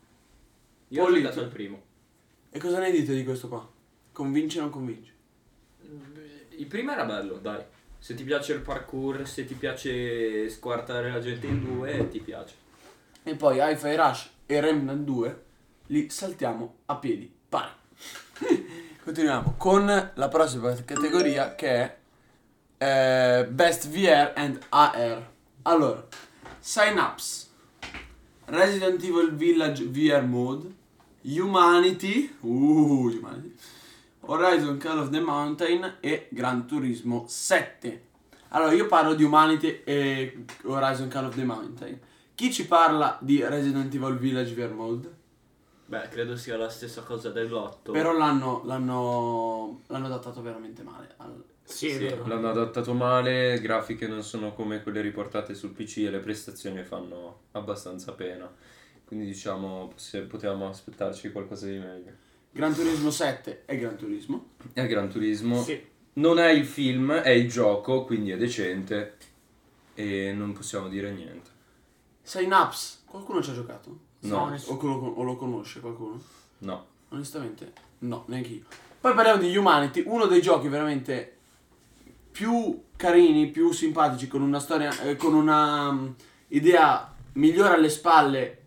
Io ho Polito. giocato al primo. E cosa ne dite di questo qua? Convince o non convince? Il primo era bello, dai. Se ti piace il parkour, se ti piace squartare la gente in due, ti piace. E poi Hi-Fi Rush e Remnant 2 li saltiamo a piedi pari. [LAUGHS] Continuiamo con la prossima categoria che è eh, Best VR and AR. Allora, Synapse, Resident Evil Village VR Mode, Humanity, uh, Humanity, Horizon Call of the Mountain e Gran Turismo 7. Allora, io parlo di Humanity e Horizon Call of the Mountain. Chi ci parla di Resident Evil Village VR Mode? Beh, credo sia la stessa cosa dell'otto. Però l'hanno, l'hanno, l'hanno adattato veramente male. al- Sì, Sì, vero. L'hanno adattato male, grafiche non sono come quelle riportate sul PC e le prestazioni fanno abbastanza pena. Quindi diciamo se potevamo aspettarci qualcosa di meglio. Gran Turismo 7 è Gran Turismo. È Gran Turismo. Sì. Non è il film, è il gioco, quindi è decente. E non possiamo dire niente. Synapse, qualcuno ci ha giocato? No. O lo, o lo conosce qualcuno? No. Onestamente, no, neanche io. Poi parliamo di Humanity, uno dei giochi veramente più carini, più simpatici, con una storia, eh, con una mm, idea migliore alle spalle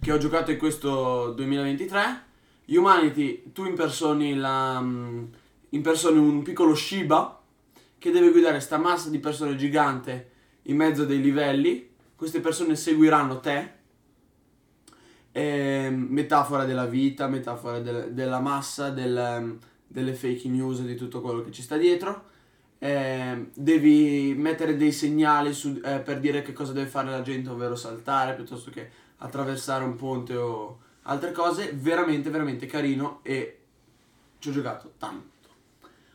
che ho giocato in questo 2023. Humanity, tu impersoni, la, mm, impersoni un piccolo Shiba che deve guidare sta massa di persone gigante in mezzo dei livelli. Queste persone seguiranno te ehm, metafora della vita, metafora del- della massa, del, ehm, delle fake news, di tutto quello che ci sta dietro. Ehm, devi mettere dei segnali su- eh, per dire che cosa deve fare la gente, ovvero saltare piuttosto che attraversare un ponte o altre cose. Veramente, veramente carino e ci ho giocato tanto.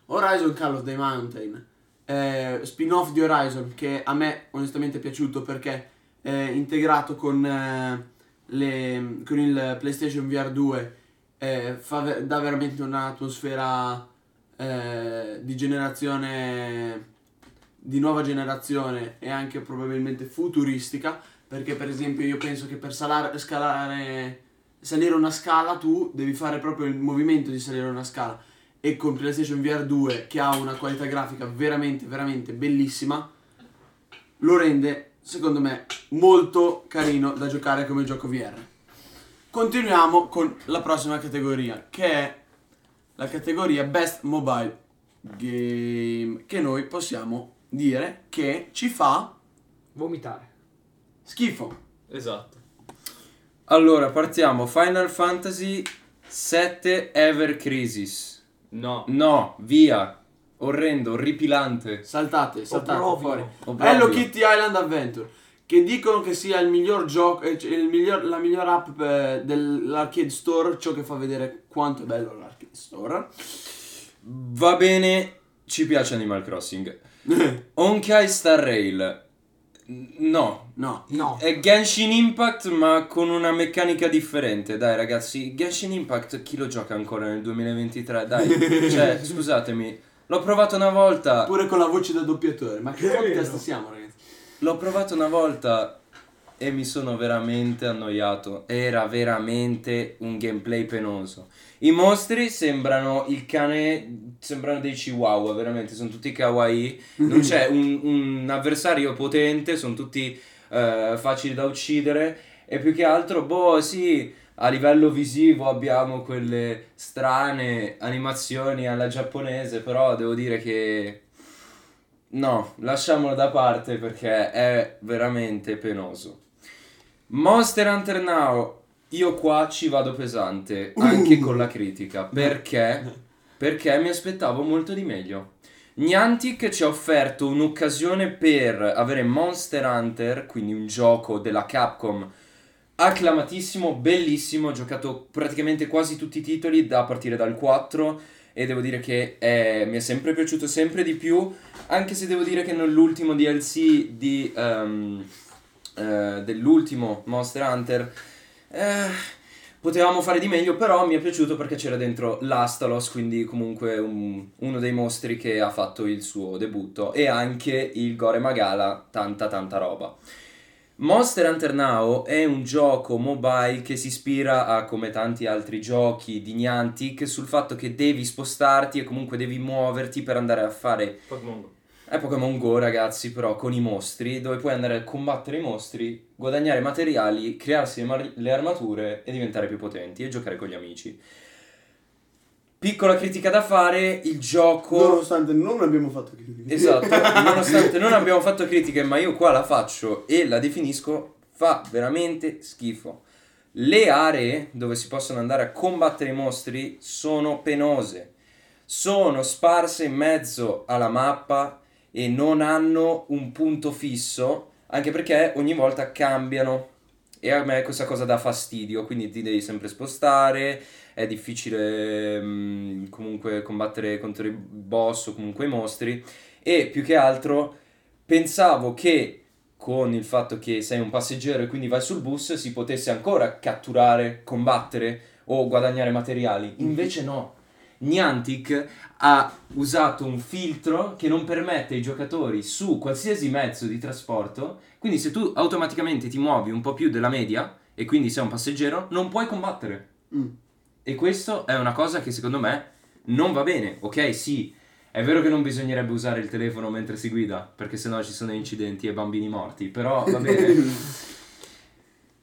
Horizon Call of the Mountain, eh, spin-off di Horizon che a me onestamente è piaciuto perché è integrato con, eh, le- con il PlayStation VR 2 eh, fa dà veramente un'atmosfera eh, di generazione di nuova generazione e anche probabilmente futuristica perché per esempio io penso che per salare, scalare salire una scala tu devi fare proprio il movimento di salire una scala e con PlayStation VR 2 che ha una qualità grafica veramente veramente bellissima lo rende secondo me molto carino da giocare come gioco VR. Continuiamo con la prossima categoria che è la categoria Best Mobile Game che noi possiamo dire che ci fa Vomitare. schifo. Esatto. Allora, partiamo. Final Fantasy 7 Ever Crisis. No. No, via. Orrendo, orripilante. Saltate, saltate Obrobio. fuori. Obrobio. Hello Kitty Island Adventure che dicono che sia il miglior gioco eh, cioè il miglior, la miglior app eh, dell'arcade store, ciò che fa vedere quanto è bello l'arcade store. Va bene, ci piace Animal Crossing. [LAUGHS] Honkai Star Rail. No. No. No. È Genshin Impact ma con una meccanica differente. Dai ragazzi, Genshin Impact chi lo gioca ancora nel 2023? Dai, [LAUGHS] cioè, scusatemi. L'ho provato una volta. Pure con la voce da doppiatore. Ma che podcast siamo, ragazzi? L'ho provato una volta e mi sono veramente annoiato. Era veramente un gameplay penoso. I mostri sembrano il cane, sembrano dei chihuahua, veramente, sono tutti kawaii. Non c'è [LAUGHS] un, un avversario potente, sono tutti eh, facili da uccidere. E più che altro, boh, sì, a livello visivo abbiamo quelle strane animazioni alla giapponese, però devo dire che No, lasciamolo da parte perché è veramente penoso. Monster Hunter Now, io qua ci vado pesante, anche con la critica, perché? Perché mi aspettavo molto di meglio. Niantic ci ha offerto un'occasione per avere Monster Hunter, quindi un gioco della Capcom acclamatissimo, bellissimo, ho giocato praticamente quasi tutti i titoli da partire dal 4 e devo dire che è- mi è sempre piaciuto sempre di più, anche se devo dire che nell'ultimo DLC di, ehm, eh, dell'ultimo Monster Hunter eh, potevamo fare di meglio, però mi è piaciuto perché c'era dentro l'Astalos, quindi comunque un- uno dei mostri che ha fatto il suo debutto e anche il Gore Magala, tanta tanta roba. Monster Hunter Now è un gioco mobile che si ispira a, come tanti altri giochi di Niantic, sul fatto che devi spostarti e comunque devi muoverti per andare a fare Pokémon Go. È Pokémon Go, ragazzi, però con i mostri, dove puoi andare a combattere i mostri, guadagnare materiali, crearsi le, mar- le armature e diventare più potenti e giocare con gli amici. Piccola critica da fare, il gioco... Nonostante non abbiamo fatto critiche. Esatto, [LAUGHS] nonostante non abbiamo fatto critiche, ma io qua la faccio e la definisco, fa veramente schifo. Le aree dove si possono andare a combattere i mostri sono penose, sono sparse in mezzo alla mappa e non hanno un punto fisso, anche perché ogni volta cambiano. E a me questa cosa dà fastidio, quindi ti devi sempre spostare, è difficile mm, comunque combattere contro i boss o comunque i mostri. E più che altro pensavo che con il fatto che sei un passeggero e quindi vai sul bus si potesse ancora catturare, combattere o guadagnare materiali. Invece no. Niantic ha usato un filtro che non permette ai giocatori su qualsiasi mezzo di trasporto, quindi se tu automaticamente ti muovi un po' più della media e quindi sei un passeggero, non puoi combattere. Mm. E questo è una cosa che secondo me non va bene. Ok, sì, è vero che non bisognerebbe usare il telefono mentre si guida, perché sennò ci sono incidenti e bambini morti, però va [LAUGHS] bene.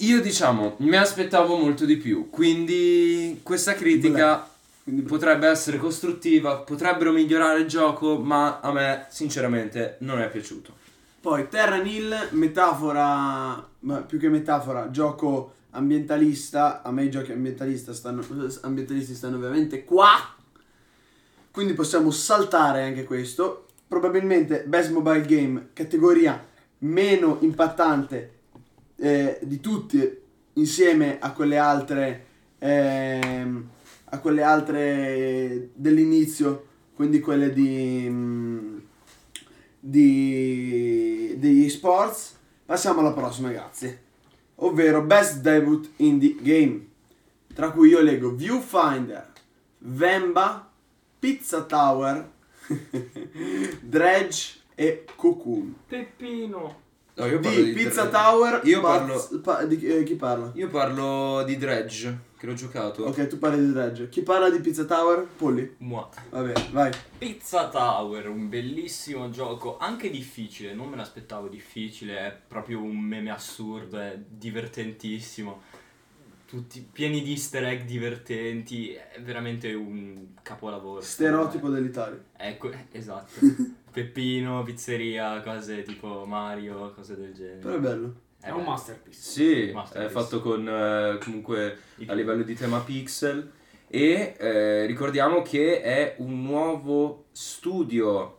Io diciamo, mi aspettavo molto di più, quindi questa critica Quindi potrebbe essere costruttiva, potrebbero migliorare il gioco, ma a me sinceramente non è piaciuto. Poi Terra Nil, metafora, ma più che metafora, gioco ambientalista. A me i giochi stanno, ambientalisti stanno ovviamente qua. Quindi possiamo saltare anche questo. Probabilmente Best Mobile Game, categoria meno impattante eh, di tutti, insieme a quelle altre, ehm, a quelle altre dell'inizio, quindi quelle di, mm, di degli sports. Passiamo alla prossima, grazie. Ovvero Best Debut Indie Game, tra cui io leggo Viewfinder, Vemba, Pizza Tower, [LAUGHS] Dredge e Cocoon. Peppino. No, io Di, parlo di Pizza Dredge. Tower, Io parlo, pa- di eh, chi parla? io parlo di Dredge, che l'ho giocato. Ok, tu parli di Dredge. Chi parla di Pizza Tower? Polli. Mua. Vabbè, vai. Pizza Tower, un bellissimo gioco, anche difficile, non me l'aspettavo difficile, è proprio un meme assurdo, è divertentissimo. Tutti pieni di easter egg divertenti, è veramente un capolavoro. Stereotipo dell'Italia. Ecco, eh, esatto. [LAUGHS] Peppino, pizzeria, cose tipo Mario, cose del genere. Però è bello. È un masterpiece. Sì, è Masterpiece. fatto con eh, comunque a livello di tema pixel e eh, ricordiamo che è un nuovo studio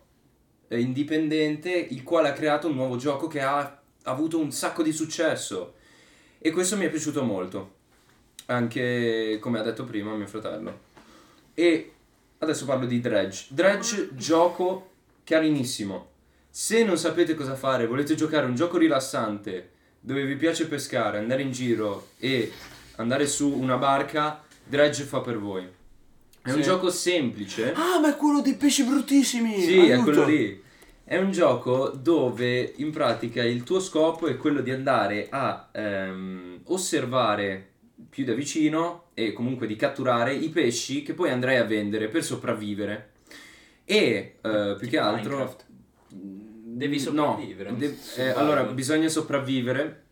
eh, indipendente il quale ha creato un nuovo gioco che ha avuto un sacco di successo e questo mi è piaciuto molto anche come ha detto prima mio fratello e adesso parlo di Dredge Dredge gioco carinissimo se non sapete cosa fare volete giocare un gioco rilassante dove vi piace pescare, andare in giro e andare su una barca, Dredge fa per voi. È un Sì. gioco semplice. Ah, ma è quello dei pesci bruttissimi! Sì, è aiuto! quello lì. È un gioco dove in pratica il tuo scopo è quello di andare a ehm, osservare più da vicino e comunque di catturare i pesci che poi andrai a vendere per sopravvivere. E eh, più che altro... Minecraft. Devi No, sopravvivere. de- un eh, allora bisogna sopravvivere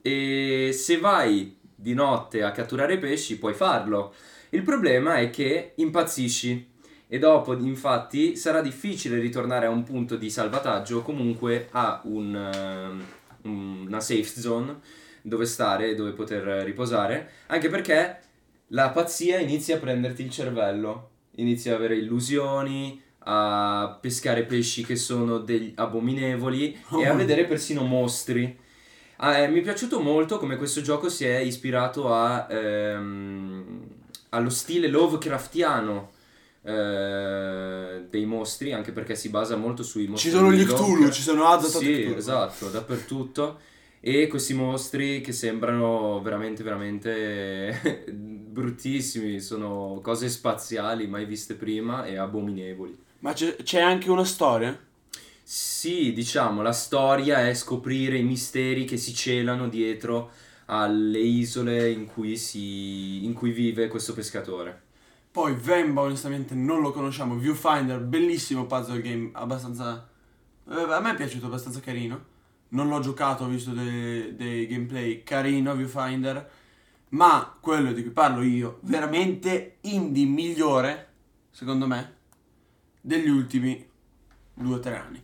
e se vai di notte a catturare pesci puoi farlo. Il problema è che impazzisci e dopo infatti sarà difficile ritornare a un punto di salvataggio o comunque a un, ehm, una safe zone dove stare, dove poter riposare, anche perché la pazzia inizia a prenderti il cervello, inizi a avere illusioni, a pescare pesci che sono degli abominevoli e a vedere persino mostri. Ah, eh, mi è piaciuto molto come questo gioco si è ispirato a, ehm, allo stile Lovecraftiano, eh, dei mostri, anche perché si basa molto sui mostri. Ci sono gli. Cthulhu, ci sono Azathoth Sì, e esatto, dappertutto. E questi mostri che sembrano veramente, veramente [LAUGHS] bruttissimi, sono cose spaziali mai viste prima e abominevoli. Ma c'è, c'è anche una storia? Sì, diciamo, la storia è scoprire i misteri che si celano dietro alle isole in cui, si, in cui vive questo pescatore. Poi Vemba onestamente non lo conosciamo, Viewfinder, bellissimo puzzle game, abbastanza... eh, a me è piaciuto, abbastanza carino. Non l'ho giocato, ho visto dei, dei gameplay carino, Viewfinder. Ma quello di cui parlo io, veramente indie migliore, secondo me, degli ultimi due o tre anni.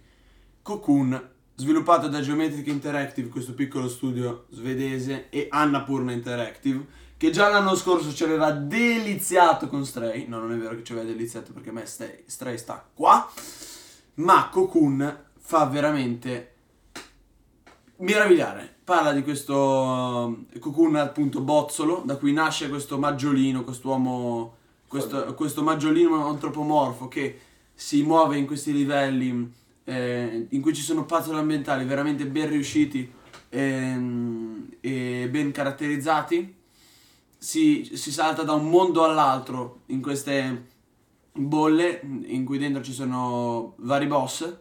Cocoon, sviluppato da Geometric Interactive, questo piccolo studio svedese, e Annapurna Interactive, che già l'anno scorso ci aveva deliziato con Stray. No, non è vero che ci aveva deliziato perché a me Stray, Stray sta qua. Ma Cocoon fa veramente meravigliare. Parla di questo eh, Cocoon appunto bozzolo, da cui nasce questo maggiolino, quest'uomo, questo, questo maggiolino antropomorfo che si muove in questi livelli eh, in cui ci sono puzzle ambientali veramente ben riusciti ehm, e ben caratterizzati. Si, si salta da un mondo all'altro in queste bolle in cui dentro ci sono vari boss.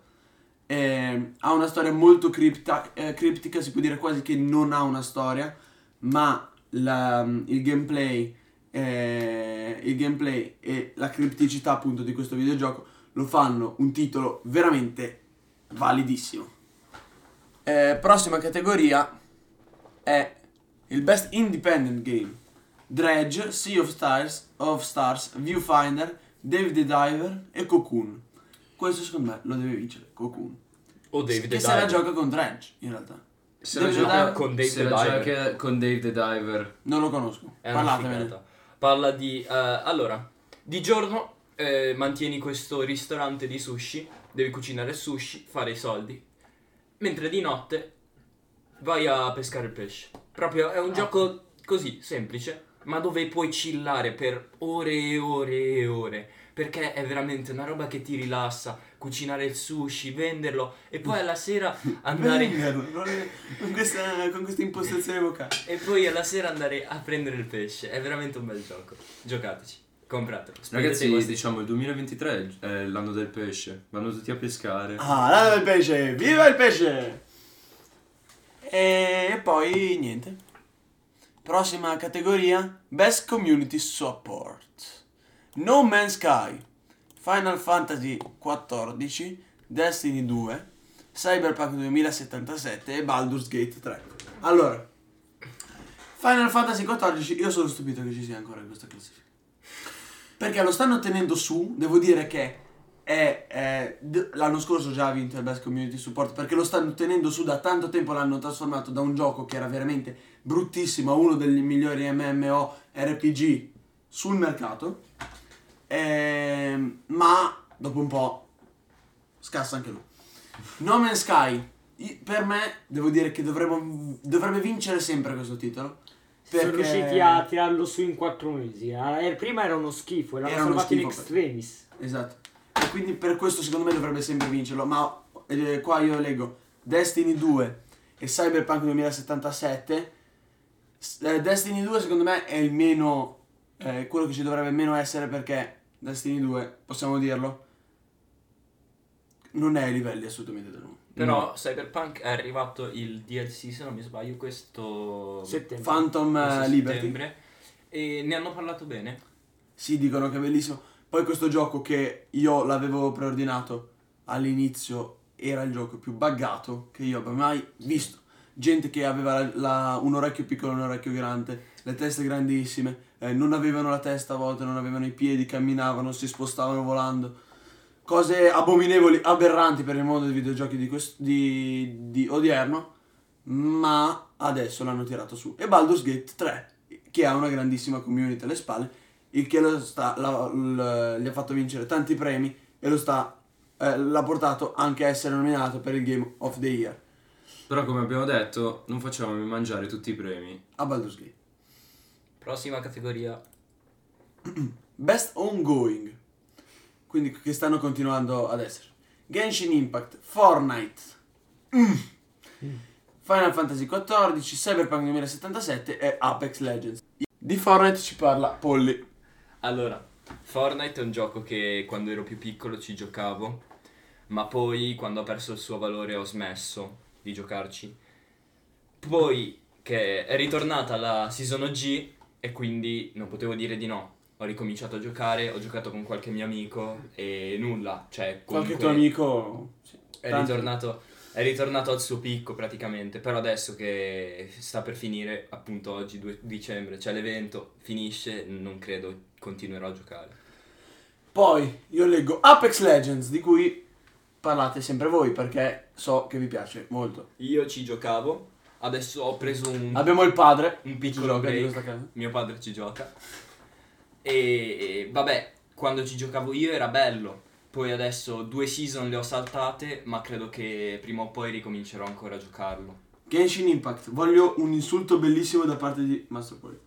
Eh, ha una storia molto cripta- eh, criptica, si può dire quasi che non ha una storia, ma la- il, gameplay, eh, il gameplay e la cripticità appunto di questo videogioco lo fanno un titolo veramente validissimo. Eh, prossima categoria è il Best Independent Game. Dredge, Sea of Stars, of Stars, Viewfinder, Dave the Diver e Cocoon. Questo secondo me lo deve vincere Cocoon. O David che se la gioca con Dredge, in realtà. Se la the gioca Diver con Dave se the la Diver. gioca con Dave the Diver. non lo conosco. È una Parlatevene. figata. Parla di... eh, allora, di giorno eh, mantieni questo ristorante di sushi, devi cucinare sushi, fare i soldi, mentre di notte vai a pescare il pesce. Proprio è un gioco così, semplice, ma dove puoi chillare per ore e ore e ore. Perché è veramente una roba che ti rilassa, cucinare il sushi, venderlo e poi alla sera andare... [LAUGHS] Venderlo, con questa, con questa impostazione vocale. E poi alla sera andare a prendere il pesce. È veramente un bel gioco. Giocateci. Compratelo. Ragazzi, diciamo il 2023 è l'anno del pesce. Vanno tutti a pescare. Ah, l'anno del pesce! Viva il pesce! E poi niente. Prossima categoria: Best Community Support. No Man's Sky, Final Fantasy XIV, Destiny 2, Cyberpunk 2077 e Baldur's Gate 3. Allora, Final Fantasy XIV, io sono stupito che ci sia ancora in questa classifica. Perché lo stanno tenendo su, devo dire che è, è- l'anno scorso già ha vinto il Best Community Support perché lo stanno tenendo su da tanto tempo, l'hanno trasformato da un gioco che era veramente bruttissimo a uno degli migliori MMO RPG sul mercato. Ehm, ma dopo un po' scassa anche lui. No Man's Sky, per me devo dire che dovremmo- dovrebbe vincere sempre questo titolo. Sono Perché riusciti a tirarlo su in 4 mesi. Eh, prima era uno schifo e l'hanno Era uno salvato in schifo, extremis. Esatto. E quindi per questo secondo me dovrebbe sempre vincerlo. Ma eh, qua io leggo Destiny 2 e Cyberpunk 2077. S- eh, Destiny 2 secondo me è il meno... eh, quello che ci dovrebbe meno essere perché Destiny 2, possiamo dirlo, non è ai livelli assolutamente dell'uno. Però Cyberpunk è arrivato il DLC, se non mi sbaglio, questo Settembre. Phantom eh, questo Liberty. settembre. E ne hanno parlato bene. Sì, dicono che è bellissimo. Poi questo gioco che io l'avevo preordinato all'inizio era il gioco più buggato che io abbia mai visto. Gente che aveva la- la- un orecchio piccolo e un orecchio grande, le teste grandissime, eh, non avevano la testa a volte, non avevano i piedi, camminavano, si spostavano volando. Cose abominevoli, aberranti per il mondo dei videogiochi di, quest- di- di odierno, ma adesso l'hanno tirato su. E Baldur's Gate 3, che ha una grandissima community alle spalle, il che lo sta, la- l- gli ha fatto vincere tanti premi e lo sta, eh, l'ha portato anche a essere nominato per il Game of the Year Però come abbiamo detto, non facciamo mangiare tutti i premi. a Baldur's Gate. Prossima categoria. [CLEARS THROAT] Best Ongoing. quindi che stanno continuando ad essere. Genshin Impact, Fortnite, Mm. Final Fantasy XIV, Cyberpunk 2077 e Apex Legends. Di Fortnite ci parla Polly. Allora, Fortnite è un gioco che quando ero più piccolo ci giocavo, ma poi quando ha perso il suo valore ho smesso di giocarci. Poi che è ritornata la Season OG e quindi non potevo dire di no. Ho ricominciato a giocare, ho giocato con qualche mio amico e nulla, cioè Qualche tuo amico... è ritornato, è ritornato al suo picco praticamente, però adesso che sta per finire, appunto oggi 2 dicembre, c'è l'evento, finisce, non credo continuerò a giocare. Poi io leggo Apex Legends, di cui parlate sempre voi perché so che vi piace molto. Io ci giocavo, adesso ho preso un, Abbiamo il padre, un piccolo di break, casa. mio padre ci gioca, e, e vabbè, quando ci giocavo io era bello, poi adesso due season le ho saltate, ma credo che prima o poi ricomincerò ancora a giocarlo. Genshin Impact, voglio un insulto bellissimo da parte di Master Polly.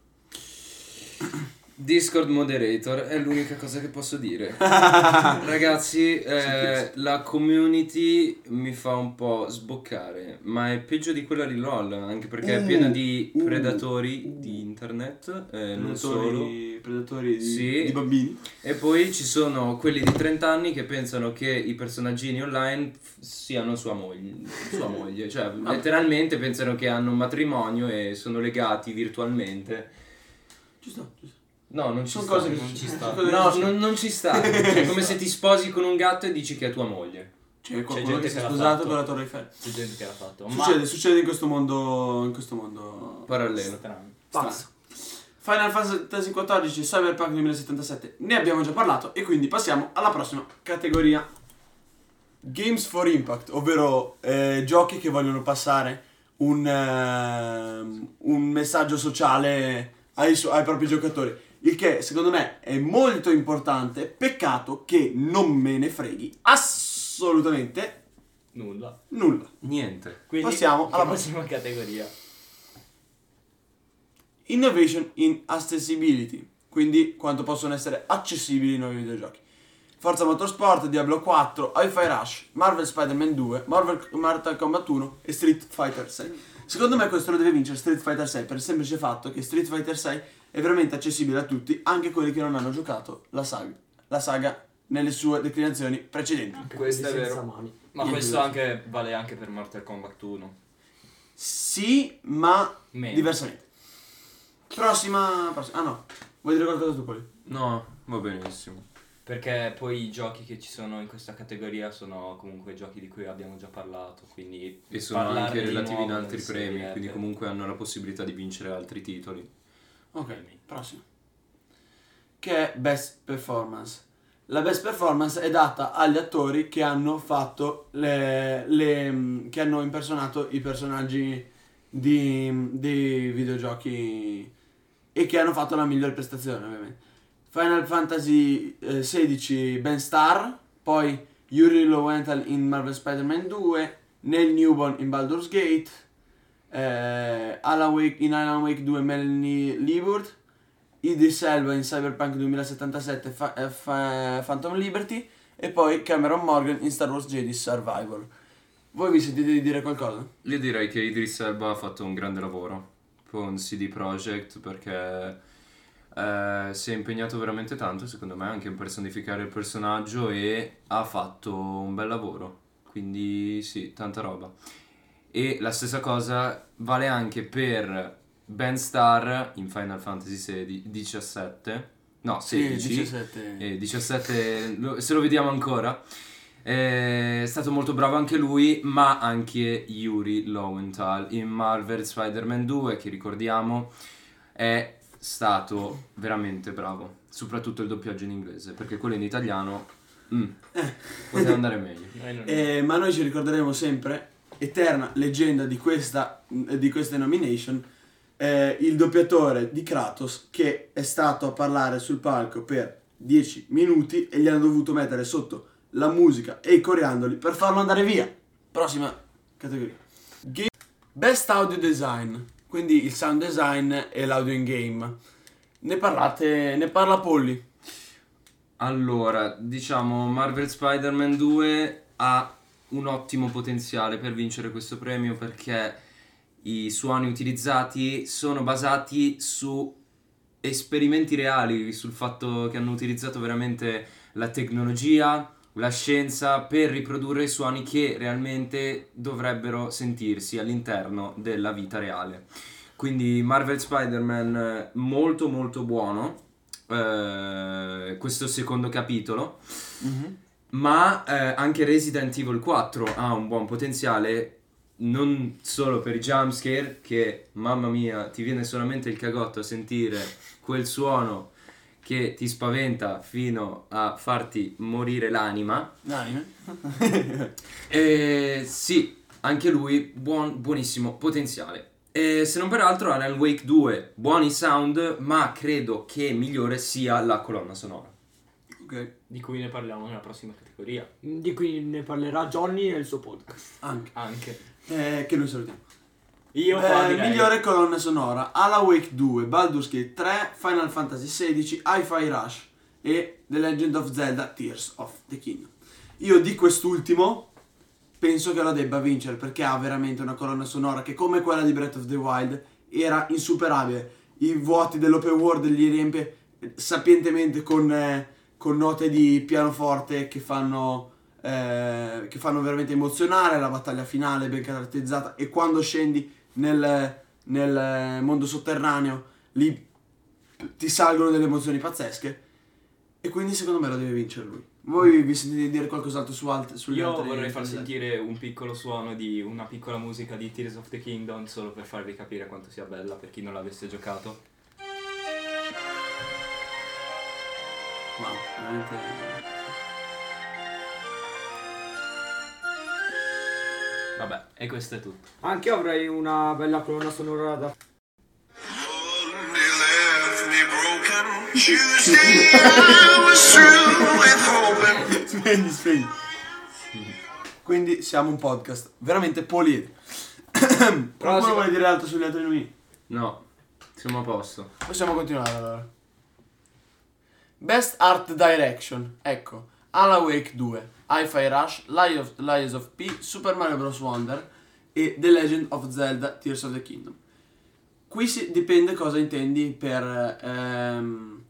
Discord moderator è l'unica cosa che posso dire. [LAUGHS] Ragazzi, eh, la community mi fa un po' sboccare, ma è peggio di quella di LOL, anche perché è Uh, piena di uh, predatori di internet, eh, non solo. Predatori, predatori di, Sì. di bambini. E poi ci sono quelli di 30 anni che pensano che i personaggini online f- siano sua moglie, sua moglie. cioè [LAUGHS] letteralmente pensano che hanno un matrimonio e sono legati virtualmente. Ci sto, ci. No, non ci Sono sta. cose che non ci sta. No, non, non ci sta. [LAUGHS] Cioè, è come se ti sposi con un gatto e dici che è tua moglie. C'è qualcuno gente che si è l'ha sposato fatto. con la Torre Eiffel. C'è gente che l'ha fatto. ma- Succede, succede in questo mondo. In questo mondo. Parallelo. Strano. Basta. Final Fantasy XIV Cyberpunk 2077 ne abbiamo già parlato e quindi passiamo alla prossima categoria Games for Impact ovvero eh, giochi che vogliono passare un, ehm, un messaggio sociale ai, su- ai propri giocatori il che secondo me è molto importante peccato che non me ne freghi assolutamente Nulla. nulla Niente. Quindi Passiamo alla prossima categoria. Innovation in Accessibility, quindi quanto possono essere accessibili i nuovi videogiochi. Forza Motorsport, Diablo 4, Hi-Fi Rush, Marvel Spider-Man 2, Marvel Mortal Kombat 1 e Street Fighter 6. Secondo me questo lo deve vincere Street Fighter 6 per il semplice fatto che Street Fighter 6 è veramente accessibile a tutti, anche quelli che non hanno giocato la saga, la saga nelle sue declinazioni precedenti. Questo è vero. mani. Ma Niente questo anche vale anche per Mortal Kombat 1. Sì, ma Meno. diversamente. Prossima, prossima. Ah no, vuoi dire qualcosa tu poi? No, va benissimo. Perché poi i giochi che ci sono in questa categoria sono comunque giochi di cui abbiamo già parlato, quindi E sono anche relativi in altri premi, quindi comunque hanno la possibilità di vincere altri titoli. Ok, prossimo. Che è Best Performance. La Best Performance è data agli attori che hanno fatto le, le- che hanno impersonato i personaggi di, di videogiochi e che hanno fatto la migliore prestazione, ovviamente. Final Fantasy eh, XVI Ben Star, poi Yuri Lowenthal in Marvel Spider-Man 2, Neil Newborn in Baldur's Gate, eh, Alan Wake in Alan Wake 2 Melanie Liebert, Idris Elba in Cyberpunk 2077 Fa- eh, Fa- Phantom Liberty e poi Cameron Morgan in Star Wars Jedi Survivor. Voi vi sentite di dire qualcosa? Io direi che Idris Elba ha fatto un grande lavoro con CD Projekt perché eh, si è impegnato veramente tanto, secondo me, anche in personificare il personaggio e ha fatto un bel lavoro. Quindi sì, tanta roba. E la stessa cosa vale anche per Ben Star in Final Fantasy XVI 17. No, 16. 17. E 17, lo- se lo vediamo ancora. È stato molto bravo anche lui, ma anche Yuri Lowenthal in Marvel Spider-Man 2, che ricordiamo è stato veramente bravo. Soprattutto il doppiaggio in inglese, perché quello in italiano mm, poteva [LAUGHS] andare meglio. Eh, ma noi ci ricorderemo sempre, eterna leggenda di, questa, di queste nomination, eh, il doppiatore di Kratos che è stato a parlare sul palco per 10 minuti e gli hanno dovuto mettere sotto la musica e i coriandoli per farlo andare via. Prossima categoria. Ga- Best Audio Design, quindi il sound design e l'audio in game. Ne parlate, ne parla Polly. Allora, diciamo, Marvel Spider-Man 2 ha un ottimo potenziale per vincere questo premio perché i suoni utilizzati sono basati su esperimenti reali, sul fatto che hanno utilizzato veramente la tecnologia, la scienza per riprodurre i suoni che realmente dovrebbero sentirsi all'interno della vita reale. Quindi Marvel Spider-Man molto molto buono, eh, questo secondo capitolo, ma eh, anche Resident Evil 4 ha un buon potenziale non solo per i jumpscare che mamma mia ti viene solamente il cagotto a sentire quel suono che ti spaventa fino a farti morire l'anima L'anime? [LAUGHS] eh, sì, anche lui buon, buonissimo potenziale. E se non per altro Alan Wake 2, buoni sound, ma credo che migliore sia la colonna sonora. Ok, Di cui ne parliamo nella prossima categoria. Di cui ne parlerà Johnny nel suo podcast. anche. Anche. Eh, che noi salutiamo. Io qua Eh, direi... migliore colonna sonora Alan Wake 2, Baldur's Gate 3, Final Fantasy XVI, Hi-Fi Rush e The Legend of Zelda Tears of the Kingdom. Io di quest'ultimo penso che lo debba vincere perché ha veramente una colonna sonora che come quella di Breath of the Wild era insuperabile. I vuoti dell'open world li riempie sapientemente con, eh, con note di pianoforte che fanno eh, che fanno veramente emozionare, la battaglia finale ben caratterizzata e quando scendi nel, nel mondo sotterraneo lì ti salgono delle emozioni pazzesche e quindi secondo me lo deve vincere lui. Voi vi sentite dire qualcos'altro su altre sulle Io altre vorrei far sentire un piccolo suono di una piccola musica di Tears of the Kingdom solo per farvi capire quanto sia bella per chi non l'avesse giocato. Veramente Vabbè, e questo è tutto. Anche io avrei una bella colonna sonora da. Spegni, [LAUGHS] spegni. Quindi siamo un podcast veramente poliedrico. [COUGHS] Qualcuno Prossimo. vuole dire altro sugli altri nomini? No, siamo a posto. Possiamo continuare allora. Best Art Direction. Ecco. Alan Wake 2, Hi-Fi Rush, Lies of, Lies of P, Super Mario Bros. Wonder e The Legend of Zelda Tears of the Kingdom. Qui si, dipende cosa intendi per ehm,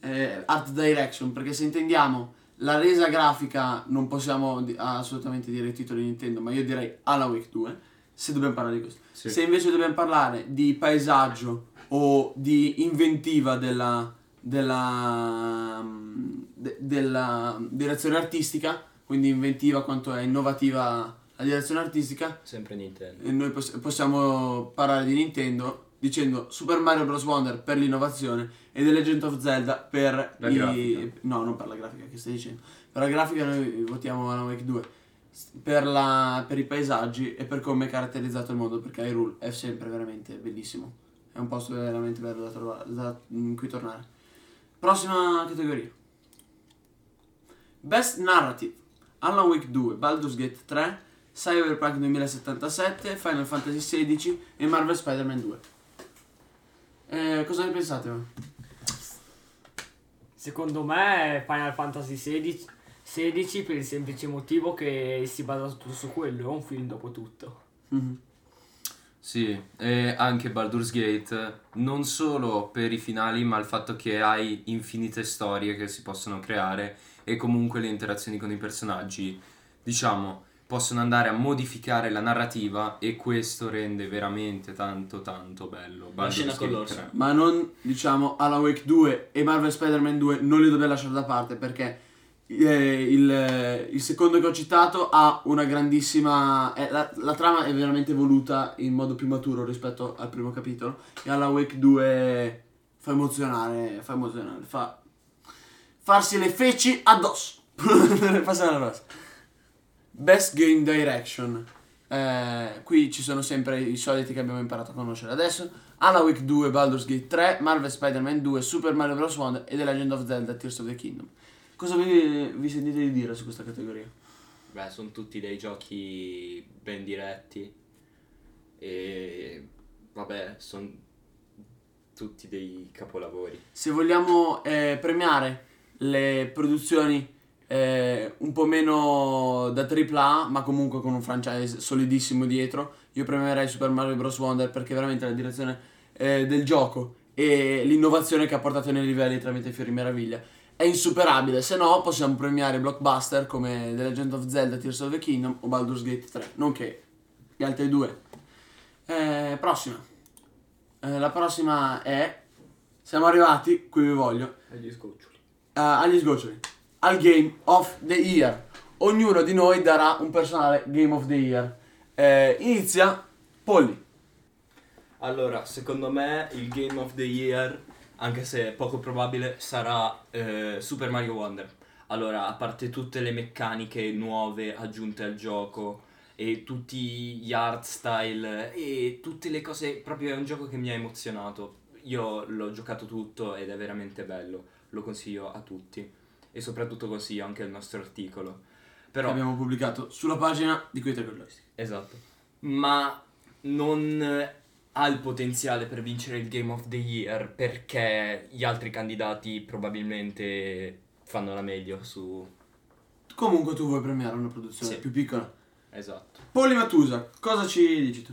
eh, Art Direction, perché se intendiamo la resa grafica non possiamo di- assolutamente dire i titoli di Nintendo, ma io direi Alan Wake 2, se dobbiamo parlare di questo. Sì. Se invece dobbiamo parlare di paesaggio o di inventiva della, della, de- della direzione artistica, quindi inventiva quanto è innovativa la direzione artistica, Sempre Nintendo. e noi poss- possiamo parlare di Nintendo dicendo Super Mario Bros. Wonder per l'innovazione e The Legend of Zelda per La i... grafica. No, non per la grafica che stai dicendo. Per la grafica noi votiamo Alan Wake 2. S- Per, la- per i paesaggi e per come è caratterizzato il mondo, perché Hyrule è sempre veramente bellissimo. È un posto veramente bello da trovare, da, in cui tornare. Prossima categoria. Best Narrative. Alan Wake 2, Baldur's Gate 3, Cyberpunk 2077, Final Fantasy XVI e Marvel Spider-Man 2. Eh, cosa ne pensate? Secondo me Final Fantasy XVI, 16 per il semplice motivo che si basa tutto su quello, è un film dopo tutto. Mhm. Sì, e anche Baldur's Gate, non solo per i finali, ma il fatto che hai infinite storie che si possono creare e comunque le interazioni con i personaggi, diciamo, possono andare a modificare la narrativa e questo rende veramente tanto tanto bello. Baldur's scena con l'orso. 3. Ma non, diciamo, Alan Wake 2 e Marvel Spider-Man 2 non li dobbiamo lasciare da parte perché eh, il, il secondo che ho citato ha una grandissima... eh, la, la trama è veramente evoluta in modo più maturo rispetto al primo capitolo e Alan Wake 2 fa emozionare, fa emozionare, fa farsi le feci addosso. [LAUGHS] Passiamo alla prossima. Best Game Direction. Eh, qui ci sono sempre i soliti che abbiamo imparato a conoscere adesso. Alan Wake 2, Baldur's Gate 3, Marvel Spider-Man 2, Super Mario Bros. Wonder e The Legend of Zelda Tears of the Kingdom. Cosa vi, vi sentite di dire su questa categoria? Beh, sono tutti dei giochi ben diretti e vabbè, sono tutti dei capolavori. Se vogliamo eh, premiare le produzioni eh, un po' meno da AAA, ma comunque con un franchise solidissimo dietro, io premierei Super Mario Bros. Wonder perché veramente la direzione eh, del gioco e l'innovazione che ha portato nei livelli tramite Fiori Meraviglia è insuperabile, se no possiamo premiare blockbuster come The Legend of Zelda Tears of the Kingdom o Baldur's Gate 3, nonché gli altri due. Eh, prossima. Eh, la prossima è... Siamo arrivati, qui vi voglio, Agli scoccioli. eh, agli sgoccioli, al Game of the Year. Ognuno di noi darà un personale Game of the Year. Eh, inizia Polly. Allora, secondo me il Game of the Year, anche se poco probabile, sarà eh, Super Mario Wonder. Allora, a parte tutte le meccaniche nuove aggiunte al gioco e tutti gli art style e tutte le cose, proprio è un gioco che mi ha emozionato. Io l'ho giocato tutto ed è veramente bello, lo consiglio a tutti e soprattutto consiglio anche il nostro articolo. Però Che abbiamo pubblicato sulla pagina di quei joystick. Esatto. Ma non ha il potenziale per vincere il Game of the Year perché gli altri candidati probabilmente fanno la meglio su... Comunque tu vuoi premiare una produzione Sì. più piccola. Esatto. Polly Matusa, cosa ci dici tu?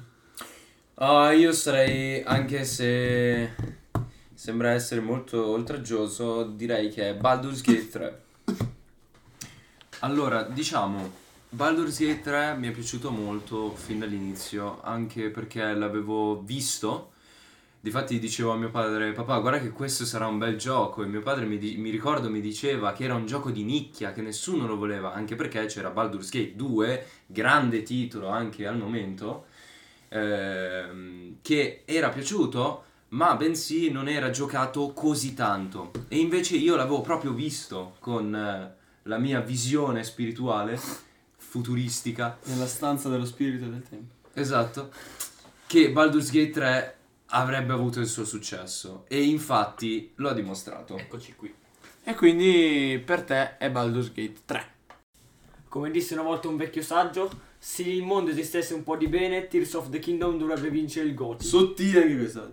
Ah, io sarei, anche se sembra essere molto oltraggioso, direi che è Baldur's Gate 3. [LAUGHS] Allora, diciamo, Baldur's Gate 3 mi è piaciuto molto fin dall'inizio, anche perché l'avevo visto. Difatti dicevo a mio padre, papà guarda che questo sarà un bel gioco e mio padre mi, di- mi ricordo mi diceva che era un gioco di nicchia, che nessuno lo voleva, anche perché c'era Baldur's Gate 2, grande titolo anche al momento, ehm, che era piaciuto, ma bensì non era giocato così tanto. E invece io l'avevo proprio visto con eh, la mia visione spirituale, futuristica, Nella stanza dello spirito e del tempo. esatto, che Baldur's Gate 3 avrebbe avuto il suo successo. E infatti lo ha dimostrato. Eccoci qui. E quindi per te è Baldur's Gate 3. Come disse una volta un vecchio saggio, se il mondo esistesse un po' di bene, Tears of the Kingdom dovrebbe vincere il GOTY. Sottile anche questa.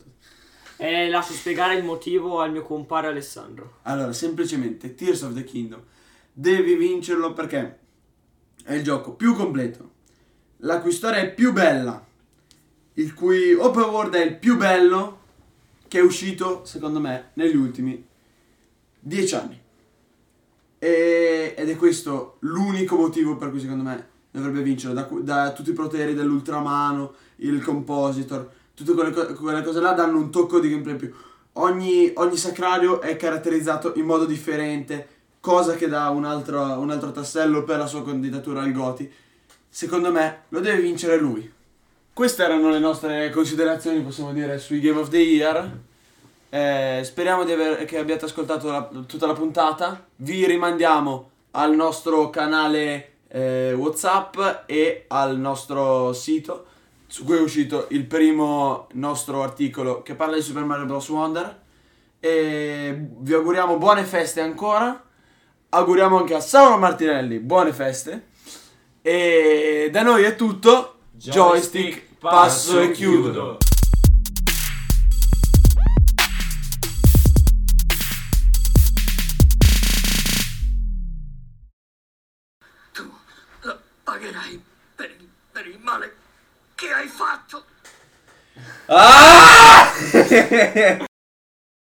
E lascio spiegare il motivo al mio compare Alessandro. Allora, semplicemente Tears of the Kingdom devi vincerlo perché è il gioco più completo, la cui storia è più bella, il cui open world è il più bello che è uscito, secondo me, negli ultimi dieci anni. E- ed è questo l'unico motivo per cui secondo me dovrebbe vincere, da, da tutti i poteri dell'ultramano, il compositor, tutte quelle, co- quelle cose là danno un tocco di gameplay più. Ogni, ogni sacrario è caratterizzato in modo differente, cosa che dà un altro, un altro tassello per la sua candidatura al Goti. Secondo me lo deve vincere lui. Queste erano le nostre considerazioni, possiamo dire, sui Game of the Year. Eh, speriamo aver- che abbiate ascoltato la- tutta la puntata. Vi rimandiamo al nostro canale eh, WhatsApp e al nostro sito, su cui è uscito il primo nostro articolo che parla di Super Mario Bros. Wonder. E vi auguriamo buone feste ancora. Auguriamo anche a Saulo Martinelli buone feste. E da noi è tutto. Joystick, passo e chiudo. Tu la pagherai per il, per il male che hai fatto. Ah! [LAUGHS]